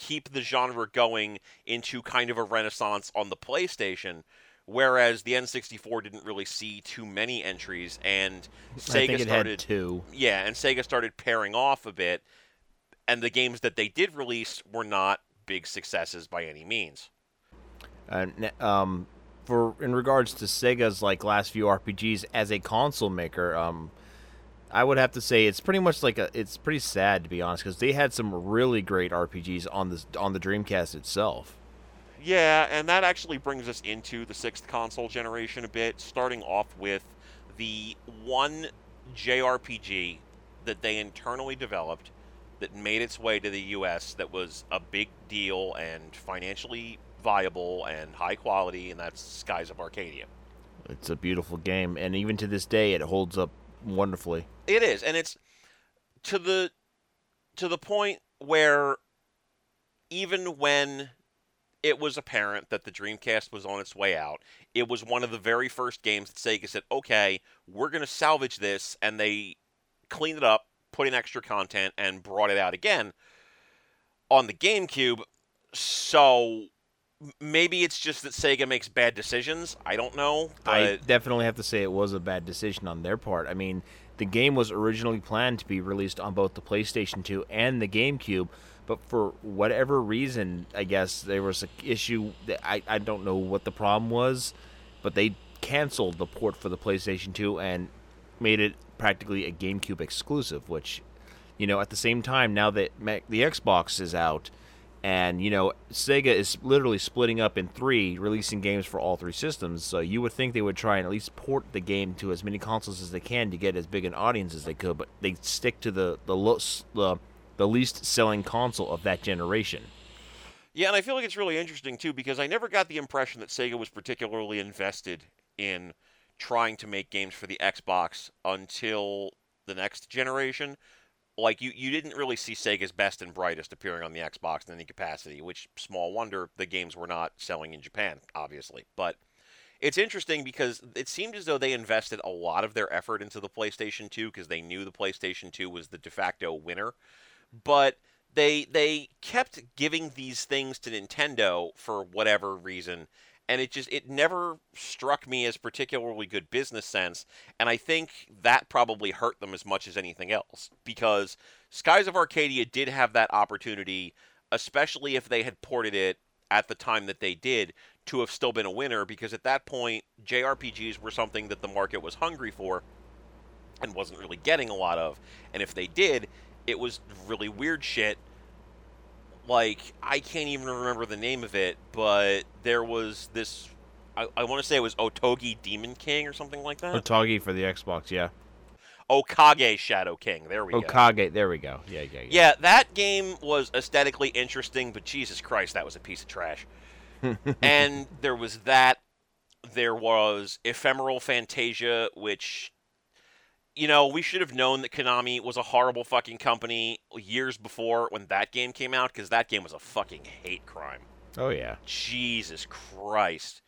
keep the genre going into kind of a renaissance on the PlayStation. Whereas the N64 didn't really see too many entries, and Sega started two. Yeah, and Sega started pairing off a bit, and the games that they did release were not big successes by any means. And um, for in regards to Sega's like last few RPGs as a console maker, um, I would have to say it's pretty much like a. It's pretty sad to be honest because they had some really great RPGs on the on the Dreamcast itself. Yeah, and that actually brings us into the sixth console generation a bit, starting off with the one JRPG that they internally developed that made its way to the US that was a big deal and financially viable and high quality, and that's Skies of Arcadia. It's a beautiful game, and even to this day, it holds up wonderfully. It is, and it's to the to the point where even when it was apparent that the Dreamcast was on its way out. It was one of the very first games that Sega said, okay, we're going to salvage this. And they cleaned it up, put in extra content, and brought it out again on the GameCube. So maybe it's just that Sega makes bad decisions. I don't know. I definitely have to say it was a bad decision on their part. I mean, the game was originally planned to be released on both the PlayStation 2 and the GameCube but for whatever reason, I guess there was an issue. That I I don't know what the problem was, but they canceled the port for the PlayStation 2 and made it practically a GameCube exclusive. Which, you know, at the same time, now that the Xbox is out, and you know Sega is literally splitting up in three, releasing games for all three systems. So you would think they would try and at least port the game to as many consoles as they can to get as big an audience as they could, but they stick to the the, the the least selling console of that generation. Yeah, and I feel like it's really interesting too because I never got the impression that Sega was particularly invested in trying to make games for the Xbox until the next generation. Like you, you didn't really see Sega's best and brightest appearing on the Xbox in any capacity, which small wonder the games were not selling in Japan, obviously. But it's interesting because it seemed as though they invested a lot of their effort into the PlayStation 2 because they knew the PlayStation 2 was the de facto winner but they they kept giving these things to Nintendo for whatever reason and it just it never struck me as particularly good business sense and I think that probably hurt them as much as anything else because Skies of Arcadia did have that opportunity especially if they had ported it at the time that they did to have still been a winner because at that point JRPGs were something that the market was hungry for and wasn't really getting a lot of and if they did it was really weird shit. Like I can't even remember the name of it, but there was this. I, I want to say it was Otogi Demon King or something like that. Otogi for the Xbox, yeah. Okage Shadow King. There we Okage, go. Okage, there we go. Yeah, yeah, yeah. Yeah, that game was aesthetically interesting, but Jesus Christ, that was a piece of trash. and there was that. There was Ephemeral Fantasia, which you know, we should have known that Konami was a horrible fucking company years before when that game came out because that game was a fucking hate crime. Oh, yeah. Jesus Christ.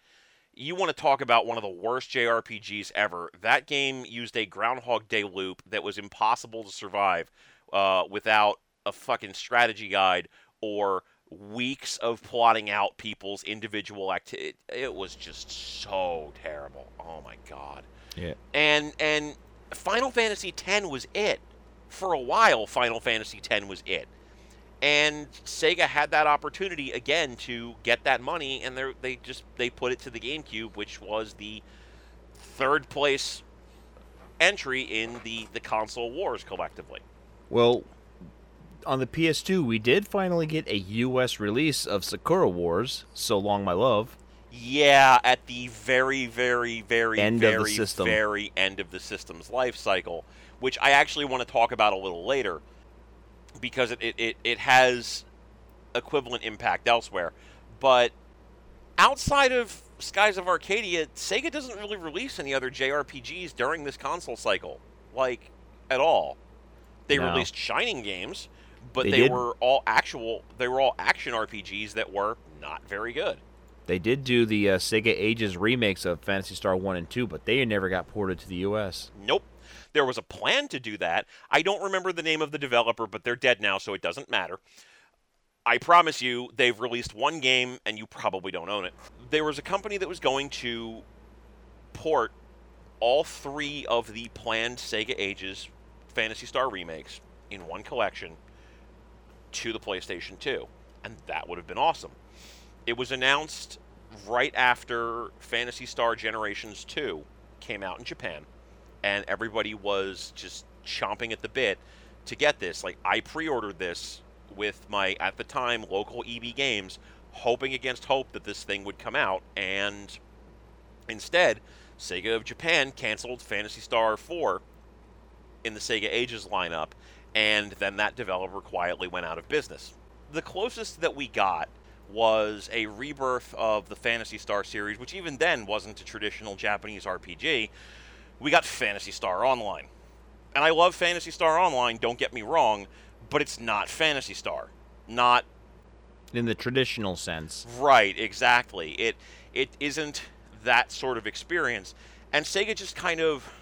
You want to talk about one of the worst JRPGs ever. That game used a Groundhog Day loop that was impossible to survive uh, without a fucking strategy guide or weeks of plotting out people's individual activity. It was just so terrible. Oh my god. Yeah. And and Final Fantasy X was it. For a while, Final Fantasy X was it. And Sega had that opportunity again to get that money, and they just they put it to the GameCube, which was the third place entry in the the console wars collectively. Well, on the PS2, we did finally get a U.S. release of Sakura Wars. So long, my love. Yeah, at the very, very, very, end very, very end of the system's life cycle, which I actually want to talk about a little later because it, it, it, it has equivalent impact elsewhere. But outside of Skies of Arcadia, Sega doesn't really release any other JRPGs during this console cycle, like at all. They no. released Shining games, but they, they were all actual. They were all action RPGs that were not very good. They did do the uh, Sega Ages remakes of Phantasy Star 1 and 2, but they never got ported to the US. Nope. There was a plan to do that. I don't remember the name of the developer, but they're dead now, so it doesn't matter. I promise you, they've released one game, and you probably don't own it. There was a company that was going to port all three of the planned Sega Ages Phantasy Star remakes in one collection to the PlayStation 2, and that would have been awesome. It was announced right after Phantasy Star Generations 2 came out in Japan, and everybody was just chomping at the bit to get this. Like, I pre ordered this with my, at the time, local EB Games, hoping against hope that this thing would come out, and instead, Sega of Japan canceled Phantasy Star 4 in the Sega Ages lineup, and then that developer quietly went out of business. The closest that we got was a rebirth of the Phantasy Star series, which even then wasn't a traditional Japanese RPG. We got Phantasy Star Online. And I love Phantasy Star Online, don't get me wrong, but it's not Phantasy Star. Not in the traditional sense. Right, exactly. It it isn't that sort of experience. And Sega just kind of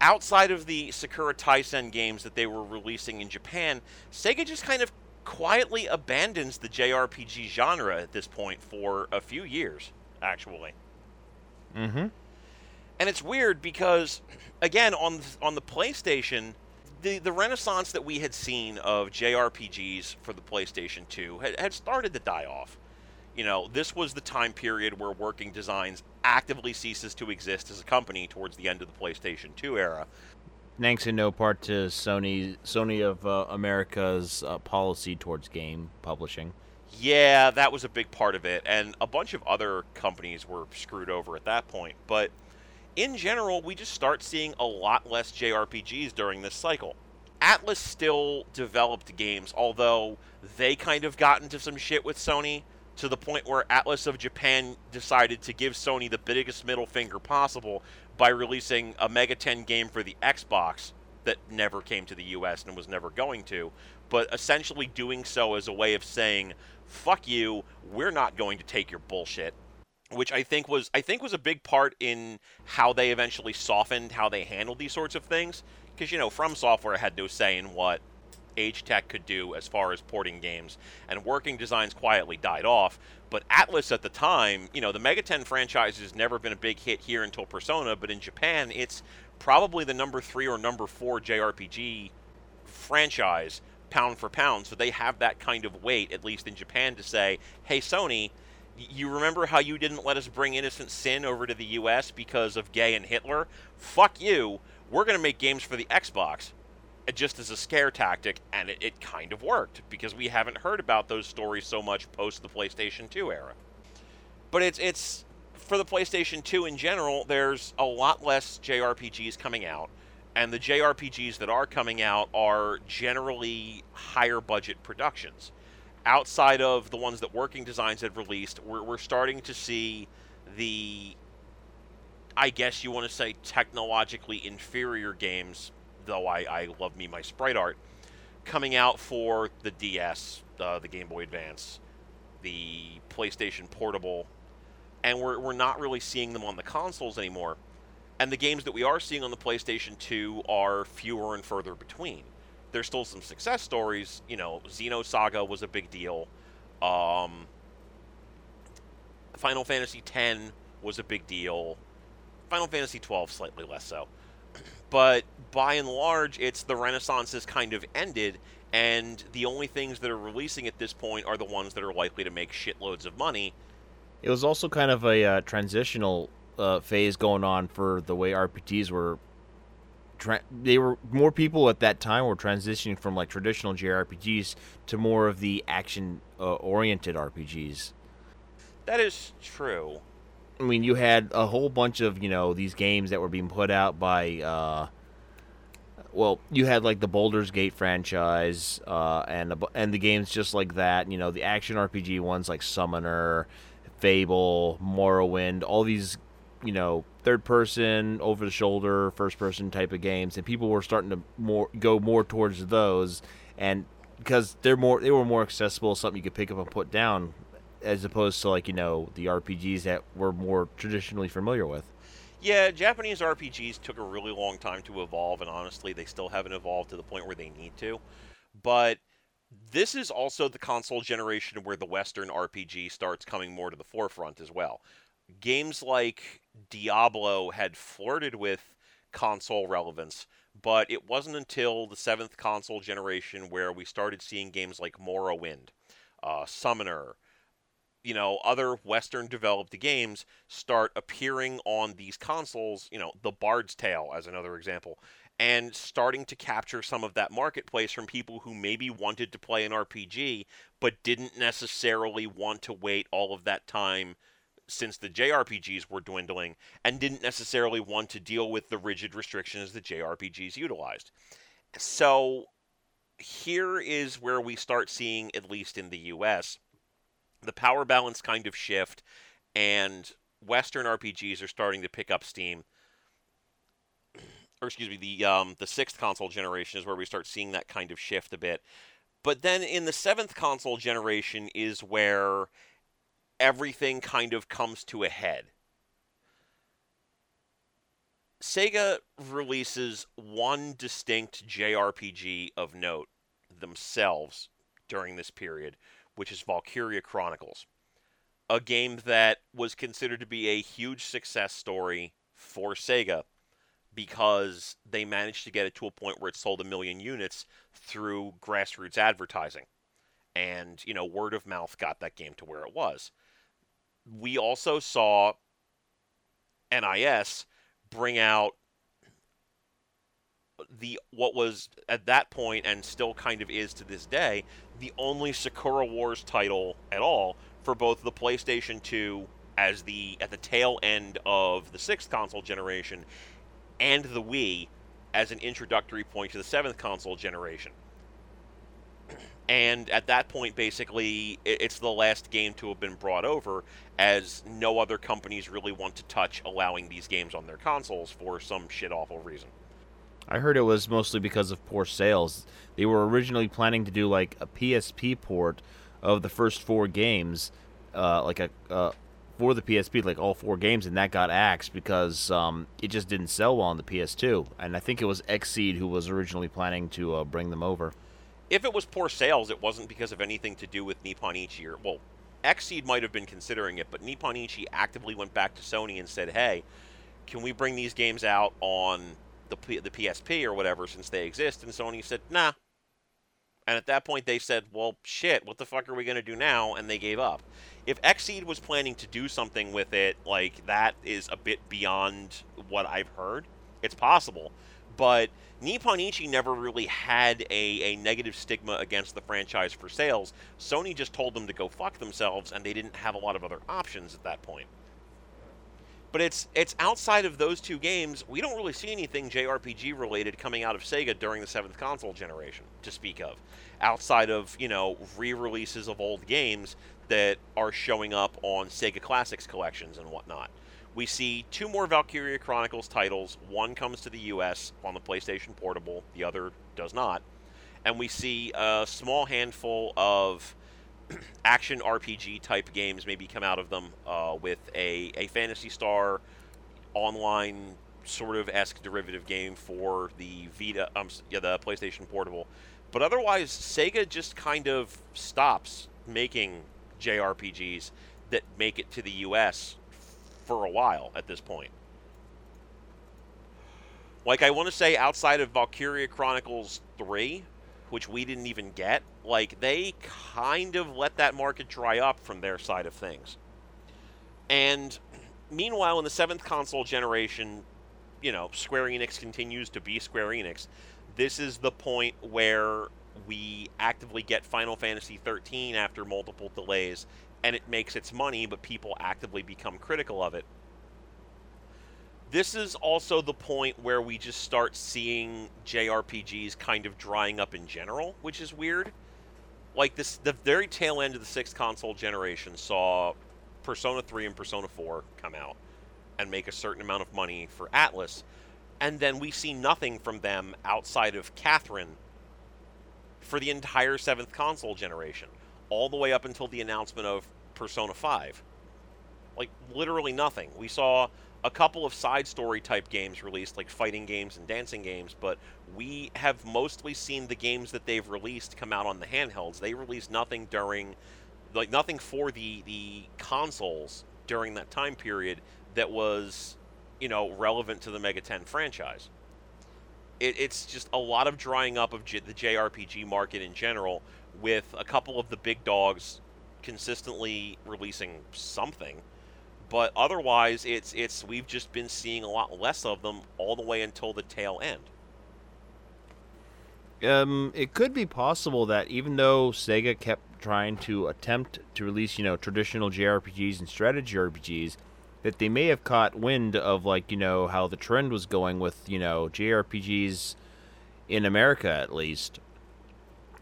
outside of the Sakura Taisen games that they were releasing in Japan, Sega just kind of quietly abandons the JRPG genre at this point for a few years, actually. Mm-hmm. And it's weird because, again, on on the PlayStation, the the renaissance that we had seen of JRPGs for the PlayStation 2 had, had started to die off. You know, this was the time period where Working Designs actively ceases to exist as a company towards the end of the PlayStation 2 era. Thanks in no part to Sony, Sony of uh, America's uh, policy towards game publishing. Yeah, that was a big part of it, and a bunch of other companies were screwed over at that point. But in general, we just start seeing a lot less JRPGs during this cycle. Atlus still developed games, although they kind of got into some shit with Sony to the point where Atlus of Japan decided to give Sony the biggest middle finger possible by releasing a Megaten game for the Xbox that never came to the US and was never going to, but essentially doing so as a way of saying, fuck you, we're not going to take your bullshit. Which I think was I think was a big part in how they eventually softened how they handled these sorts of things. Because you know, From Software had no say in what Agetec could do as far as porting games, and working designs quietly died off. But Atlus at the time, you know, the Megaten franchise has never been a big hit here until Persona, but in Japan, it's probably the number three or number four JRPG franchise, pound for pound. So they have that kind of weight, at least in Japan, to say, hey, Sony, you remember how you didn't let us bring Innocent Sin over to the US because of Gay and Hitler? Fuck you. We're going to make games for the Xbox just as a scare tactic, and it, it kind of worked because we haven't heard about those stories so much post the PlayStation 2 era. But it's it's for the PlayStation 2 in general, there's a lot less JRPGs coming out, and the JRPGs that are coming out are generally higher budget productions. Outside of the ones that Working Designs had released, we're, we're starting to see the, I guess you want to say, technologically inferior games though I, I love me my sprite art, coming out for the DS, uh, the Game Boy Advance, the PlayStation Portable, and we're, we're not really seeing them on the consoles anymore. And the games that we are seeing on the PlayStation 2 are fewer and further between. There's still some success stories. You know, Xenosaga was a big deal. Um, Final Fantasy X was a big deal. Final Fantasy 12 slightly less so but by and large, it's the Renaissance has kind of ended, and the only things that are releasing at this point are the ones that are likely to make shitloads of money. It was also kind of a uh, transitional uh, phase going on for the way RPGs were. Tra- they were more people at that time were transitioning from like traditional JRPGs to more of the action-oriented uh, RPGs. That is true. I mean, you had a whole bunch of you know these games that were being put out by. Uh, well, you had like the Baldur's Gate franchise, uh, and and the games just like that. You know, the action RPG ones like Summoner, Fable, Morrowind, all these, you know, third person, over the shoulder, first person type of games, and people were starting to more go more towards those, and because they're more they were more accessible, something you could pick up and put down as opposed to like you know the RPGs that we're more traditionally familiar with. Yeah, Japanese RPGs took a really long time to evolve, and honestly, they still haven't evolved to the point where they need to. But this is also the console generation where the Western RPG starts coming more to the forefront as well. Games like Diablo had flirted with console relevance, but it wasn't until the seventh console generation where we started seeing games like Morrowind, uh, Summoner, you know, other Western developed games start appearing on these consoles, you know, The Bard's Tale as another example, and starting to capture some of that marketplace from people who maybe wanted to play an RPG but didn't necessarily want to wait all of that time since the JRPGs were dwindling and didn't necessarily want to deal with the rigid restrictions that JRPGs utilized. So here is where we start seeing, at least in the US, the power balance kind of shift, and Western RPGs are starting to pick up steam. Or excuse me, the um, the sixth console generation is where we start seeing that kind of shift a bit. But then in the seventh console generation is where everything kind of comes to a head. Sega releases one distinct JRPG of note themselves during this period, which is Valkyria Chronicles. A game that was considered to be a huge success story for Sega because they managed to get it to a point where it sold a million units through grassroots advertising. And, you know, word of mouth got that game to where it was. We also saw NIS bring out the what was at that point and still kind of is to this day the only Sakura Wars title at all for both the PlayStation 2 as the at the tail end of the sixth console generation and the Wii as an introductory point to the seventh console generation. And at that point, basically, it's the last game to have been brought over, as no other companies really want to touch allowing these games on their consoles for some shit awful reason. I heard it was mostly because of poor sales. They were originally planning to do like a PSP port of the first four games, uh, like a uh, for the PSP, like all four games, and that got axed because um, it just didn't sell well on the PS2. And I think it was Xseed who was originally planning to uh, bring them over. If it was poor sales, it wasn't because of anything to do with Nippon Ichi or well, Xseed might have been considering it, but Nippon Ichi actively went back to Sony and said, "Hey, can we bring these games out on the P- the PSP or whatever since they exist?" And Sony said, "Nah." And at that point, they said, "Well, shit, what the fuck are we gonna do now?" And they gave up. If Xseed was planning to do something with it, like that is a bit beyond what I've heard. It's possible, but Nippon Ichi never really had a, a negative stigma against the franchise for sales. Sony just told them to go fuck themselves, and they didn't have a lot of other options at that point. But it's it's outside of those two games, we don't really see anything JRPG related coming out of Sega during the seventh console generation to speak of. Outside of, you know, re-releases of old games that are showing up on Sega Classics collections and whatnot. We see two more Valkyria Chronicles titles. One comes to the US on the PlayStation Portable, the other does not. And we see a small handful of action RPG type games maybe come out of them uh, with a, a Phantasy Star online sort of esque derivative game for the Vita, um, yeah, the PlayStation Portable. But otherwise, Sega just kind of stops making JRPGs that make it to the US for a while at this point. Like, I want to say, outside of Valkyria Chronicles 3, which we didn't even get, like, they kind of let that market dry up from their side of things. And meanwhile, in the seventh console generation, you know, Square Enix continues to be Square Enix. This is the point where we actively get Final Fantasy 13 after multiple delays, and it makes its money, but people actively become critical of it. This is also the point where we just start seeing JRPGs kind of drying up in general, which is weird. Like this, the very tail end of the sixth console generation saw Persona 3 and Persona 4 come out and make a certain amount of money for Atlus, and then we see nothing from them outside of Catherine for the entire seventh console generation, all the way up until the announcement of Persona 5. Like, literally nothing. We saw a couple of side story type games released, like fighting games and dancing games, but we have mostly seen the games that they've released come out on the handhelds. They released nothing during, like, nothing for the, the consoles during that time period that was, you know, relevant to the Megaten franchise. It, it's just a lot of drying up of J- the JRPG market in general, with a couple of the big dogs consistently releasing something but otherwise it's it's we've just been seeing a lot less of them all the way until the tail end. Um, it could be possible that even though Sega kept trying to attempt to release, you know, traditional JRPGs and strategy RPGs, that they may have caught wind of like, you know, how the trend was going with, you know, JRPGs in America at least,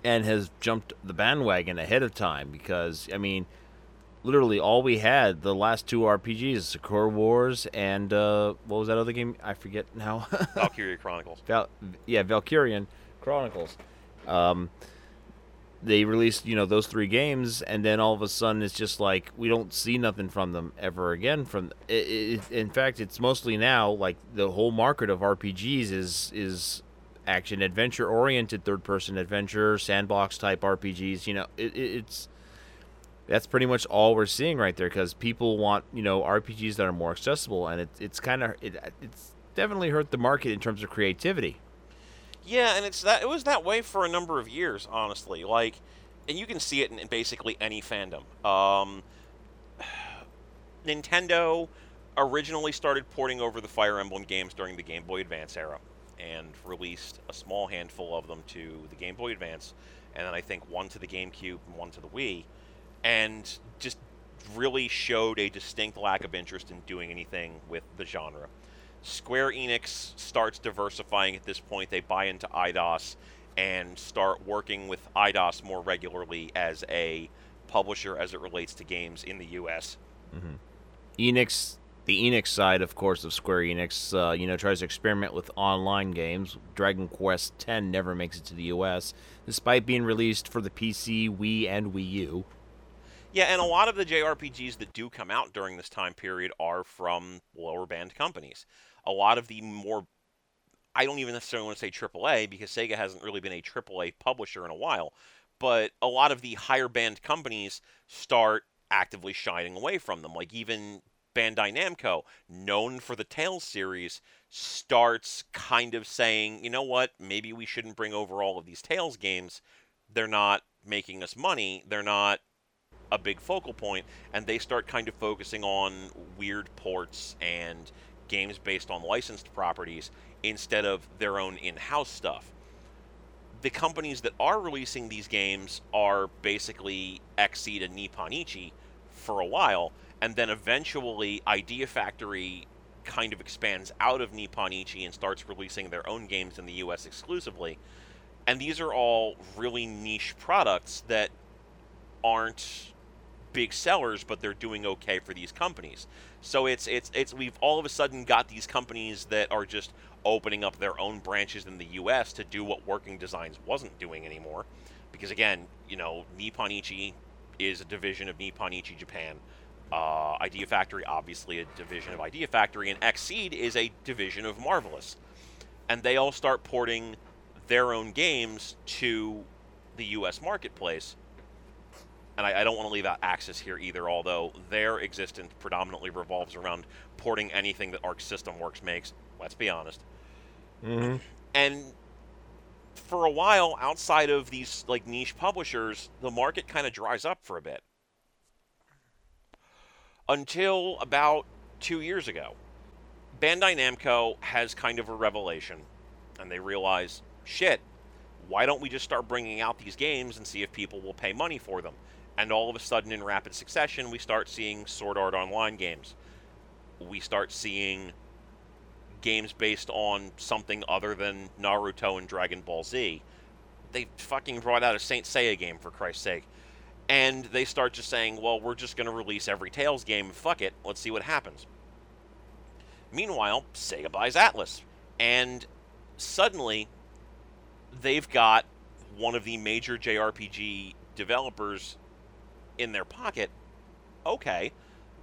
and has jumped the bandwagon ahead of time because I mean, literally all we had the last two RPGs, Sakura Wars and uh, what was that other game? I forget now. Valkyria Chronicles. Val- yeah, Valkyrian Chronicles. Um, they released, you know, those three games, and then all of a sudden it's just like we don't see nothing from them ever again. From it, it, in fact, it's mostly now like the whole market of RPGs is is action adventure oriented, third person adventure, sandbox type RPGs. You know, it, it's that's pretty much all we're seeing right there because people want you know RPGs that are more accessible, and it, it's kind of it, it's definitely hurt the market in terms of creativity. Yeah, and it's that it was that way for a number of years, honestly. Like, and you can see it in, in basically any fandom. Um, Nintendo originally started porting over the Fire Emblem games during the Game Boy Advance era, and released a small handful of them to the Game Boy Advance, and then I think one to the GameCube and one to the Wii, and just really showed a distinct lack of interest in doing anything with the genre. Square Enix starts diversifying at this point. They buy into Eidos and start working with Eidos more regularly as a publisher as it relates to games in the U.S. Mm-hmm. Enix, the Enix side, of course, of Square Enix, uh, you know, tries to experiment with online games. Dragon Quest X never makes it to the U.S., despite being released for the PC, Wii, and Wii U. Yeah, and a lot of the JRPGs that do come out during this time period are from lower band companies. A lot of the more I don't even necessarily want to say AAA because Sega hasn't really been a AAA publisher in a while, but a lot of the higher band companies start actively shying away from them. Like even Bandai Namco, known for the Tales series, starts kind of saying, you know what, maybe we shouldn't bring over all of these Tales games. They're not making us money. They're not a big focal point, and they start kind of focusing on weird ports and games based on licensed properties instead of their own in-house stuff. The companies that are releasing these games are basically Xseed and Nippon-ichi for a while, and then eventually Idea Factory kind of expands out of Nippon-ichi and starts releasing their own games in the US exclusively. And these are all really niche products that aren't big sellers, but they're doing okay for these companies. So it's it's it's we've all of a sudden got these companies that are just opening up their own branches in the U.S. to do what Working Designs wasn't doing anymore, because again, you know, Nippon-ichi is a division of Nippon-ichi Japan. Uh, Idea Factory, obviously, a division of Idea Factory, and Xseed is a division of Marvelous, and they all start porting their own games to the U.S. marketplace and I, I, don't want to leave out Aksys here either, although their existence predominantly revolves around porting anything that Arc System Works makes. Let's be honest. Mm-hmm. And for a while, outside of these like niche publishers, the market kind of dries up for a bit. Until about two years ago, Bandai Namco has kind of a revelation, and they realize, shit, why don't we just start bringing out these games and see if people will pay money for them? And all of a sudden, in rapid succession, we start seeing Sword Art Online games. We start seeing games based on something other than Naruto and Dragon Ball Z. They fucking brought out a Saint Seiya game, for Christ's sake. And they start just saying, well, we're just going to release every Tales game. Fuck it. Let's see what happens. Meanwhile, Sega buys Atlus. And suddenly, they've got one of the major JRPG developers in their pocket okay,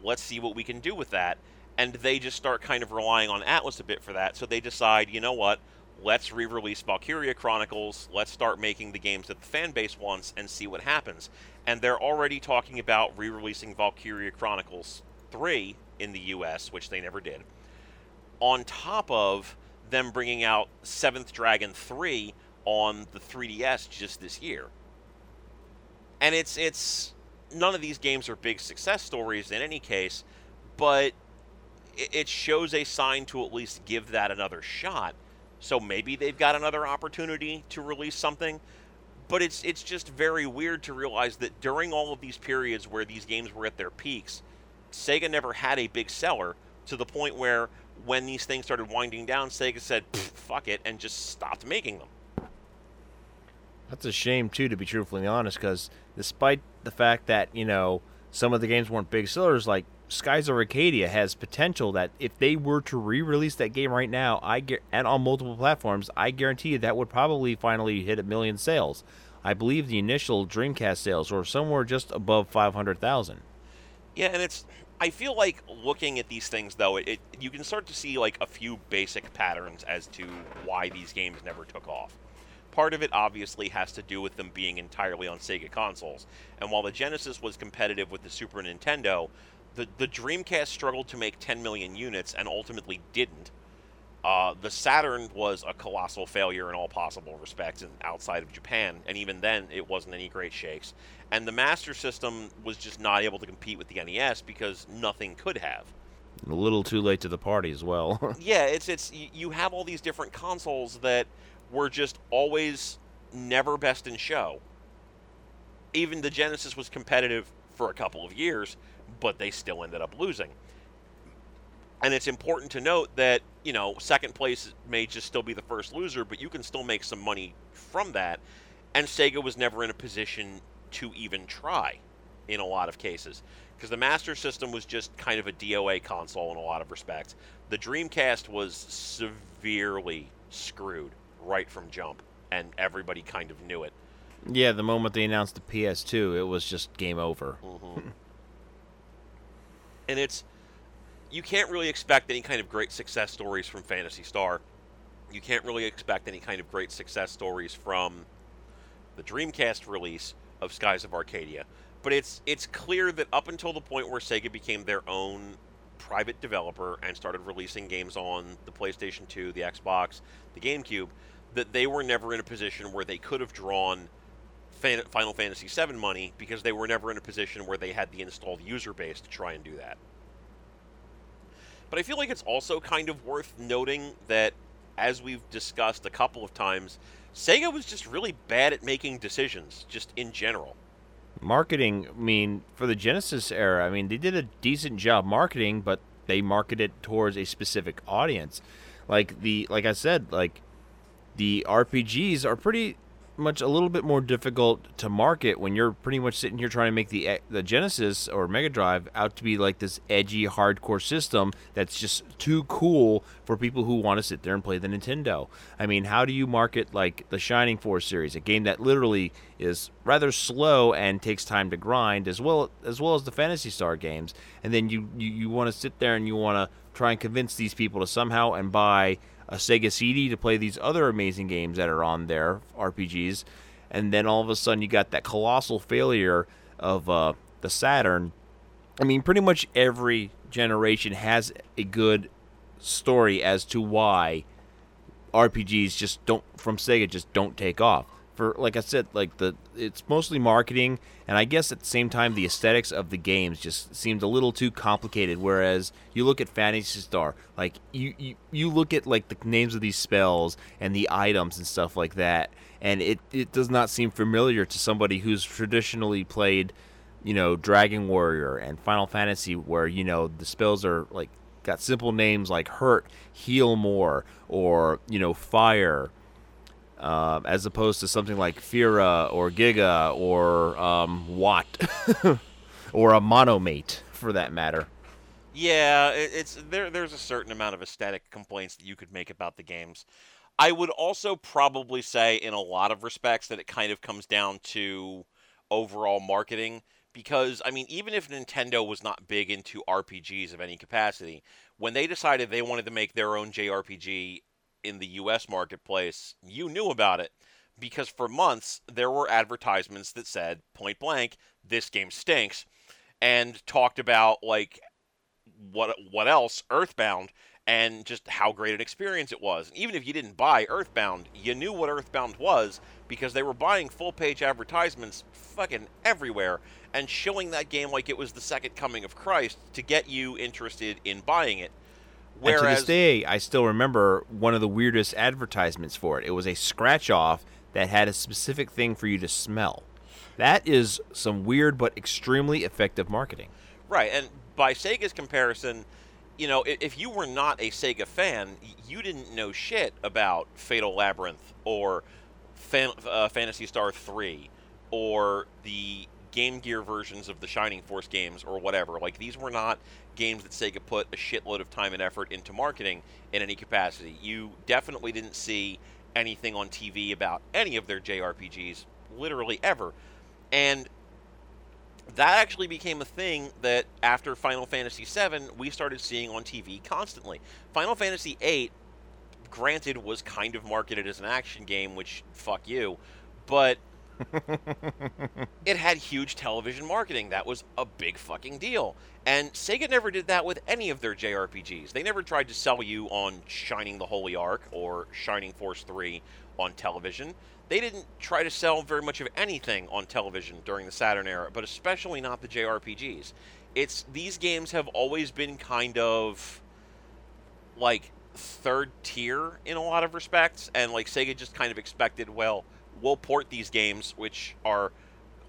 let's see what we can do with that. And they just start kind of relying on Atlus a bit for that. So they decide, you know what, let's re release Valkyria Chronicles, let's start making the games that the fan base wants and see what happens. And they're already talking about re releasing Valkyria Chronicles 3 in the US, which they never did. On top of them bringing out Seventh Dragon 3 on the 3DS just this year. And it's it's none of these games are big success stories in any case, but it shows a sign to at least give that another shot. So maybe they've got another opportunity to release something. But it's it's just very weird to realize that during all of these periods where these games were at their peaks, Sega never had a big seller to the point where when these things started winding down, Sega said, "Fuck it," and just stopped making them. That's a shame too, to be truthfully honest, because despite the fact that you know some of the games weren't big sellers, like Skies of Arcadia has potential that if they were to re-release that game right now, I get and on multiple platforms, I guarantee you that would probably finally hit a million sales. I believe the initial Dreamcast sales were somewhere just above five hundred thousand. Yeah, and it's I feel like looking at these things though, it, it, you can start to see like a few basic patterns as to why these games never took off. Part of it obviously has to do with them being entirely on Sega consoles. And while the Genesis was competitive with the Super Nintendo, the, the Dreamcast struggled to make 10 million units and ultimately didn't. Uh, the Saturn was a colossal failure in all possible respects and outside of Japan, and even then it wasn't any great shakes. And the Master System was just not able to compete with the NES because nothing could have. A little too late to the party as well. yeah, it's it's you have all these different consoles that were just always never best in show. Even the Genesis was competitive for a couple of years, but they still ended up losing. And it's important to note that, you know, second place may just still be the first loser, but you can still make some money from that. And Sega was never in a position to even try in a lot of cases. Because the Master System was just kind of a DOA console in a lot of respects. The Dreamcast was severely screwed right from jump, and everybody kind of knew it. Yeah, the moment they announced the PS2, it was just game over. Mm-hmm. and it's you can't really expect any kind of great success stories from Phantasy Star. You can't really expect any kind of great success stories from the Dreamcast release of Skies of Arcadia. But it's it's clear that up until the point where Sega became their own private developer and started releasing games on the PlayStation 2, the Xbox, the GameCube, that they were never in a position where they could have drawn Final Fantasy VII money because they were never in a position where they had the installed user base to try and do that. But I feel like it's also kind of worth noting that, as we've discussed a couple of times, Sega was just really bad at making decisions, just in general. Marketing, I mean, for the Genesis era, I mean, they did a decent job marketing, but they marketed towards a specific audience. Like the, like I said, like the RPGs are pretty much a little bit more difficult to market when you're pretty much sitting here trying to make the the Genesis or Mega Drive out to be like this edgy hardcore system that's just too cool for people who want to sit there and play the Nintendo. I mean, how do you market like the Shining Force series, a game that literally is rather slow and takes time to grind as well as well as the Phantasy Star games, and then you you, you want to sit there and you want to try and convince these people to somehow and buy a Sega CD to play these other amazing games that are on there, RPGs, and then all of a sudden you got that colossal failure of uh, the Saturn. I mean, pretty much every generation has a good story as to why RPGs just don't from Sega just don't take off for like I said, like the it's mostly marketing, and I guess at the same time the aesthetics of the games just seemed a little too complicated. Whereas you look at Phantasy Star, like you you, you look at like the names of these spells and the items and stuff like that, and it it does not seem familiar to somebody who's traditionally played, you know, Dragon Warrior and Final Fantasy, where you know the spells are like got simple names like hurt, heal more, or you know fire uh, as opposed to something like Fira or Giga or um, Watt or a Monomate for that matter. Yeah, it's there. There's a certain amount of aesthetic complaints that you could make about the games. I would also probably say, in a lot of respects, that it kind of comes down to overall marketing because I mean, even if Nintendo was not big into RPGs of any capacity, when they decided they wanted to make their own JRPG in the US marketplace, you knew about it because for months there were advertisements that said point blank, this game stinks and talked about like what what else Earthbound and just how great an experience it was. Even if you didn't buy Earthbound, you knew what Earthbound was because they were buying full page advertisements fucking everywhere and showing that game like it was the second coming of Christ to get you interested in buying it. Whereas, and to this day, I still remember one of the weirdest advertisements for it. It was a scratch off that had a specific thing for you to smell. That is some weird but extremely effective marketing. Right, and by Sega's comparison, you know, if you were not a Sega fan, you didn't know shit about Fatal Labyrinth or Fan- uh, Phantasy Star 3 or the Game Gear versions of the Shining Force games or whatever. Like, these were not games that Sega put a shitload of time and effort into marketing in any capacity. You definitely didn't see anything on TV about any of their JRPGs, literally ever. And that actually became a thing that after Final Fantasy VII, we started seeing on TV constantly. Final Fantasy VIII, granted, was kind of marketed as an action game, which, fuck you, but it had huge television marketing. That was a big fucking deal. And Sega never did that with any of their JRPGs. They never tried to sell you on Shining the Holy Ark or Shining Force 3 on television they didn't try to sell very much of anything on television during the Saturn era, but especially not the JRPGs. It's these games have always been kind of like third tier in a lot of respects, and like Sega just kind of expected, well, we'll port these games, which are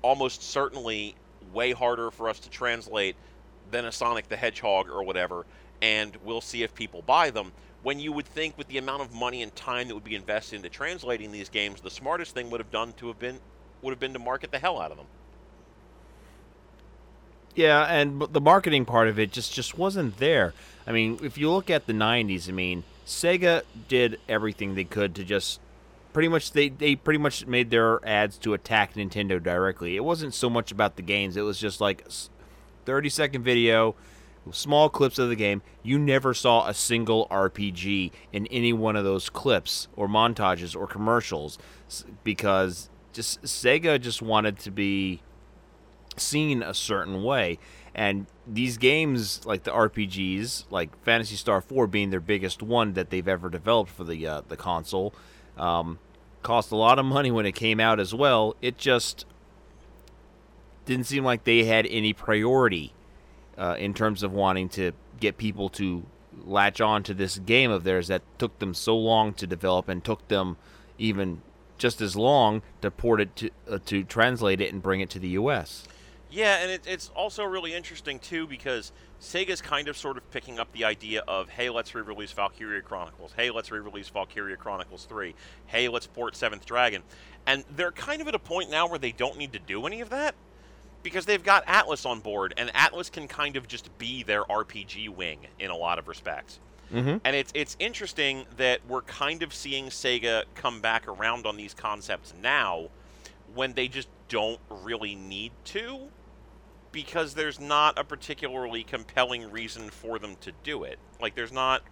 almost certainly way harder for us to translate than a Sonic the Hedgehog or whatever, and we'll see if people buy them when you would think with the amount of money and time that would be invested into translating these games, the smartest thing would have done to have been would have been to market the hell out of them. Yeah, and the marketing part of it just just wasn't there. I mean, if you look at the '90s, I mean, Sega did everything they could to just pretty much they they pretty much made their ads to attack Nintendo directly. It wasn't so much about the games; it was just like 30 second video small clips of the game. You never saw a single RPG in any one of those clips or montages or commercials because just Sega just wanted to be seen a certain way. And these games, like the RPGs, like Phantasy Star 4 being their biggest one that they've ever developed for the uh, the console, um, cost a lot of money when it came out as well. It just didn't seem like they had any priority uh, in terms of wanting to get people to latch on to this game of theirs that took them so long to develop and took them even just as long to port it to uh, to translate it and bring it to the U.S. Yeah, and it, it's also really interesting too because Sega's kind of sort of picking up the idea of hey, let's re-release Valkyria Chronicles. Hey, let's re-release Valkyria Chronicles 3. Hey, let's port Seventh Dragon. And they're kind of at a point now where they don't need to do any of that because they've got Atlus on board, and Atlus can kind of just be their RPG wing in a lot of respects. Mm-hmm. And it's it's interesting that we're kind of seeing Sega come back around on these concepts now, when they just don't really need to, because there's not a particularly compelling reason for them to do it. Like there's not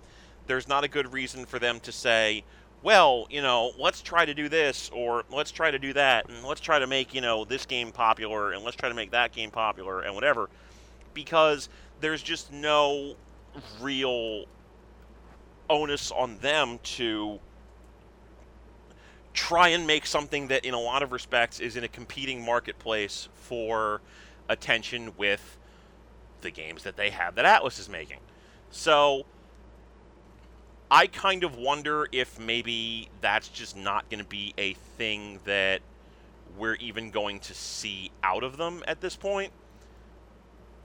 there's not a good reason for them to say, well, you know, let's try to do this or let's try to do that and let's try to make, you know, this game popular and let's try to make that game popular and whatever because there's just no real onus on them to try and make something that in a lot of respects is in a competing marketplace for attention with the games that they have that Atlus is making. So I kind of wonder if maybe that's just not going to be a thing that we're even going to see out of them at this point.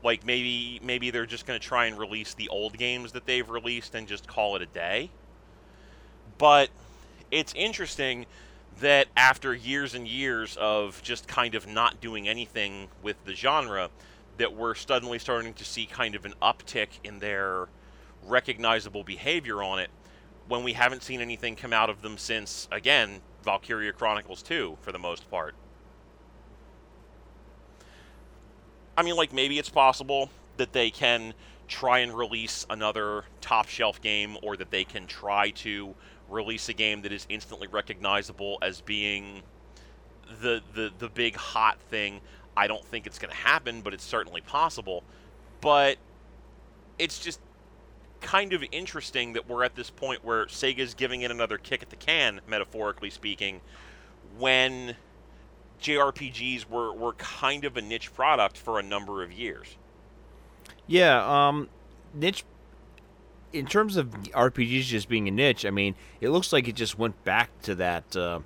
Like maybe maybe they're just going to try and release the old games that they've released and just call it a day. But it's interesting that after years and years of just kind of not doing anything with the genre that we're suddenly starting to see kind of an uptick in their recognizable behavior on it when we haven't seen anything come out of them since, again, Valkyria Chronicles 2 for the most part. I mean, like maybe it's possible that they can try and release another top shelf game, or that they can try to release a game that is instantly recognizable as being the the the big hot thing. I don't think it's going to happen, but it's certainly possible. But it's just kind of interesting that we're at this point where Sega's giving it another kick at the can, metaphorically speaking, when JRPGs were, were kind of a niche product for a number of years. Yeah, um, niche. In terms of RPGs just being a niche, I mean, it looks like it just went back to that uh,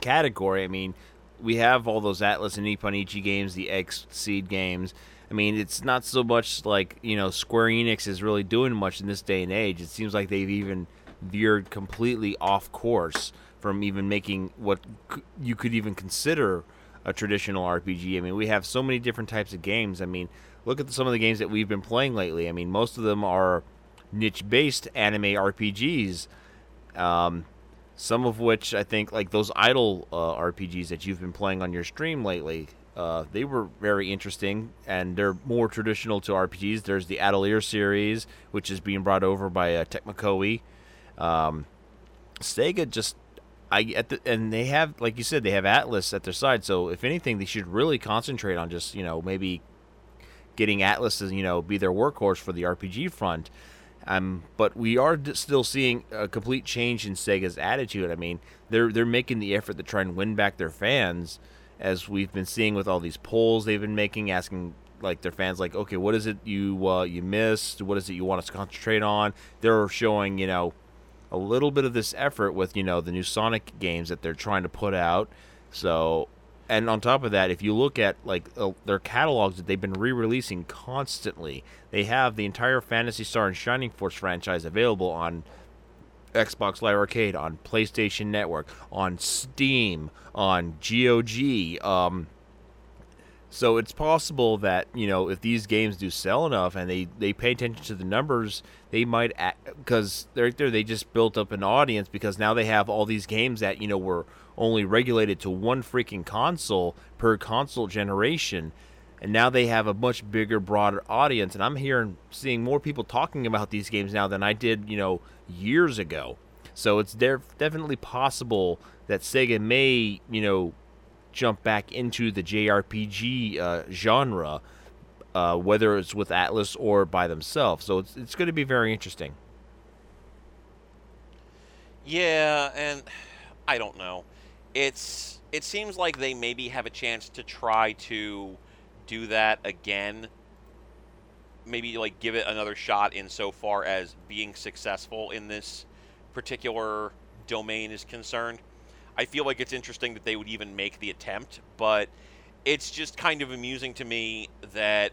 category. I mean, we have all those Atlus and Nippon Ichi games, the XSEED games. I mean, it's not so much like you know Square Enix is really doing much in this day and age. It seems like they've even veered completely off course from even making what you could even consider a traditional RPG. I mean, we have so many different types of games. I mean, look at some of the games that we've been playing lately. I mean, most of them are niche-based anime RPGs. Um, some of which I think, like those idle uh, RPGs that you've been playing on your stream lately, uh, they were very interesting and they're more traditional to RPGs. There's the Atelier series, which is being brought over by uh, Um, Sega just I at the, and they have like you said they have Atlus at their side. So if anything, they should really concentrate on just you know maybe getting Atlus to you know be their workhorse for the RPG front. Um, but we are still seeing a complete change in Sega's attitude. I mean, they're they're making the effort to try and win back their fans, as we've been seeing with all these polls they've been making, asking like their fans like, okay, what is it you uh, you missed? What is it you want us to concentrate on? They're showing you know a little bit of this effort with you know the new Sonic games that they're trying to put out. So, and on top of that, if you look at like uh, their catalogs that they've been re-releasing constantly, they have the entire Phantasy Star and Shining Force franchise available on Xbox Live Arcade, on PlayStation Network, on Steam, on GOG. Um, so it's possible that you know if these games do sell enough and they they pay attention to the numbers, they might because they're there they just built up an audience because now they have all these games that you know were only regulated to one freaking console per console generation and now they have a much bigger broader audience and i'm hearing seeing more people talking about these games now than i did you know years ago so it's definitely possible that sega may you know jump back into the JRPG uh, genre, uh, whether it's with Atlus or by themselves. So it's it's going to be very interesting. Yeah, and I don't know. It's it seems like they maybe have a chance to try to do that again. Maybe like give it another shot insofar as being successful in this particular domain is concerned. I feel like it's interesting that they would even make the attempt, but it's just kind of amusing to me that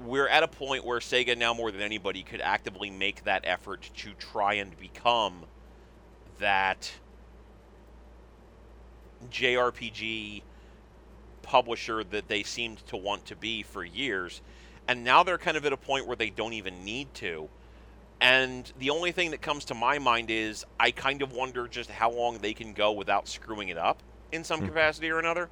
we're at a point where Sega now more than anybody could actively make that effort to try and become that JRPG publisher that they seemed to want to be for years. And now they're kind of at a point where they don't even need to. And the only thing that comes to my mind is I kind of wonder just how long they can go without screwing it up in some mm-hmm. capacity or another.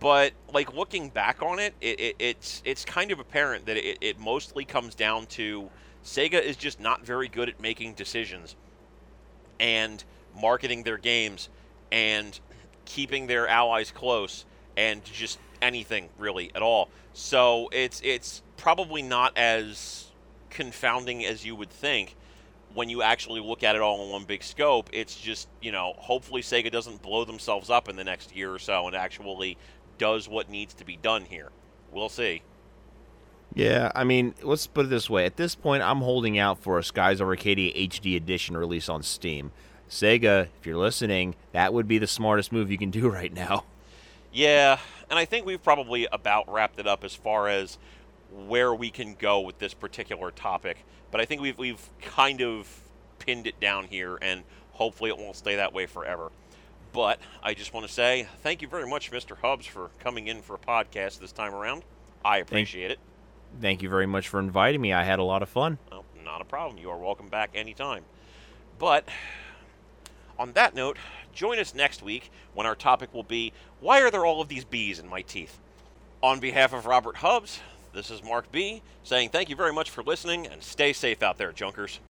But like looking back on it, it, it it's it's kind of apparent that it, it mostly comes down to Sega is just not very good at making decisions and marketing their games and keeping their allies close and just anything really at all. So it's it's probably not as confounding as you would think when you actually look at it all in one big scope. It's just, you know, hopefully Sega doesn't blow themselves up in the next year or so and actually does what needs to be done here. We'll see. Yeah, I mean, let's put it this way. At this point, I'm holding out for a Skies of Arcadia HD edition release on Steam. Sega, if you're listening, that would be the smartest move you can do right now. Yeah, and I think we've probably about wrapped it up as far as where we can go with this particular topic. But I think we've we've kind of pinned it down here, and hopefully it won't stay that way forever. But I just want to say thank you very much, Mr. Hubbs, for coming in for a podcast this time around. I appreciate thank, it. Thank you very much for inviting me. I had a lot of fun. Oh, not a problem. You are welcome back anytime. But on that note, join us next week when our topic will be why are there all of these bees in my teeth? On behalf of Robert Hubbs, this is Mark B. saying thank you very much for listening and stay safe out there, Junkers.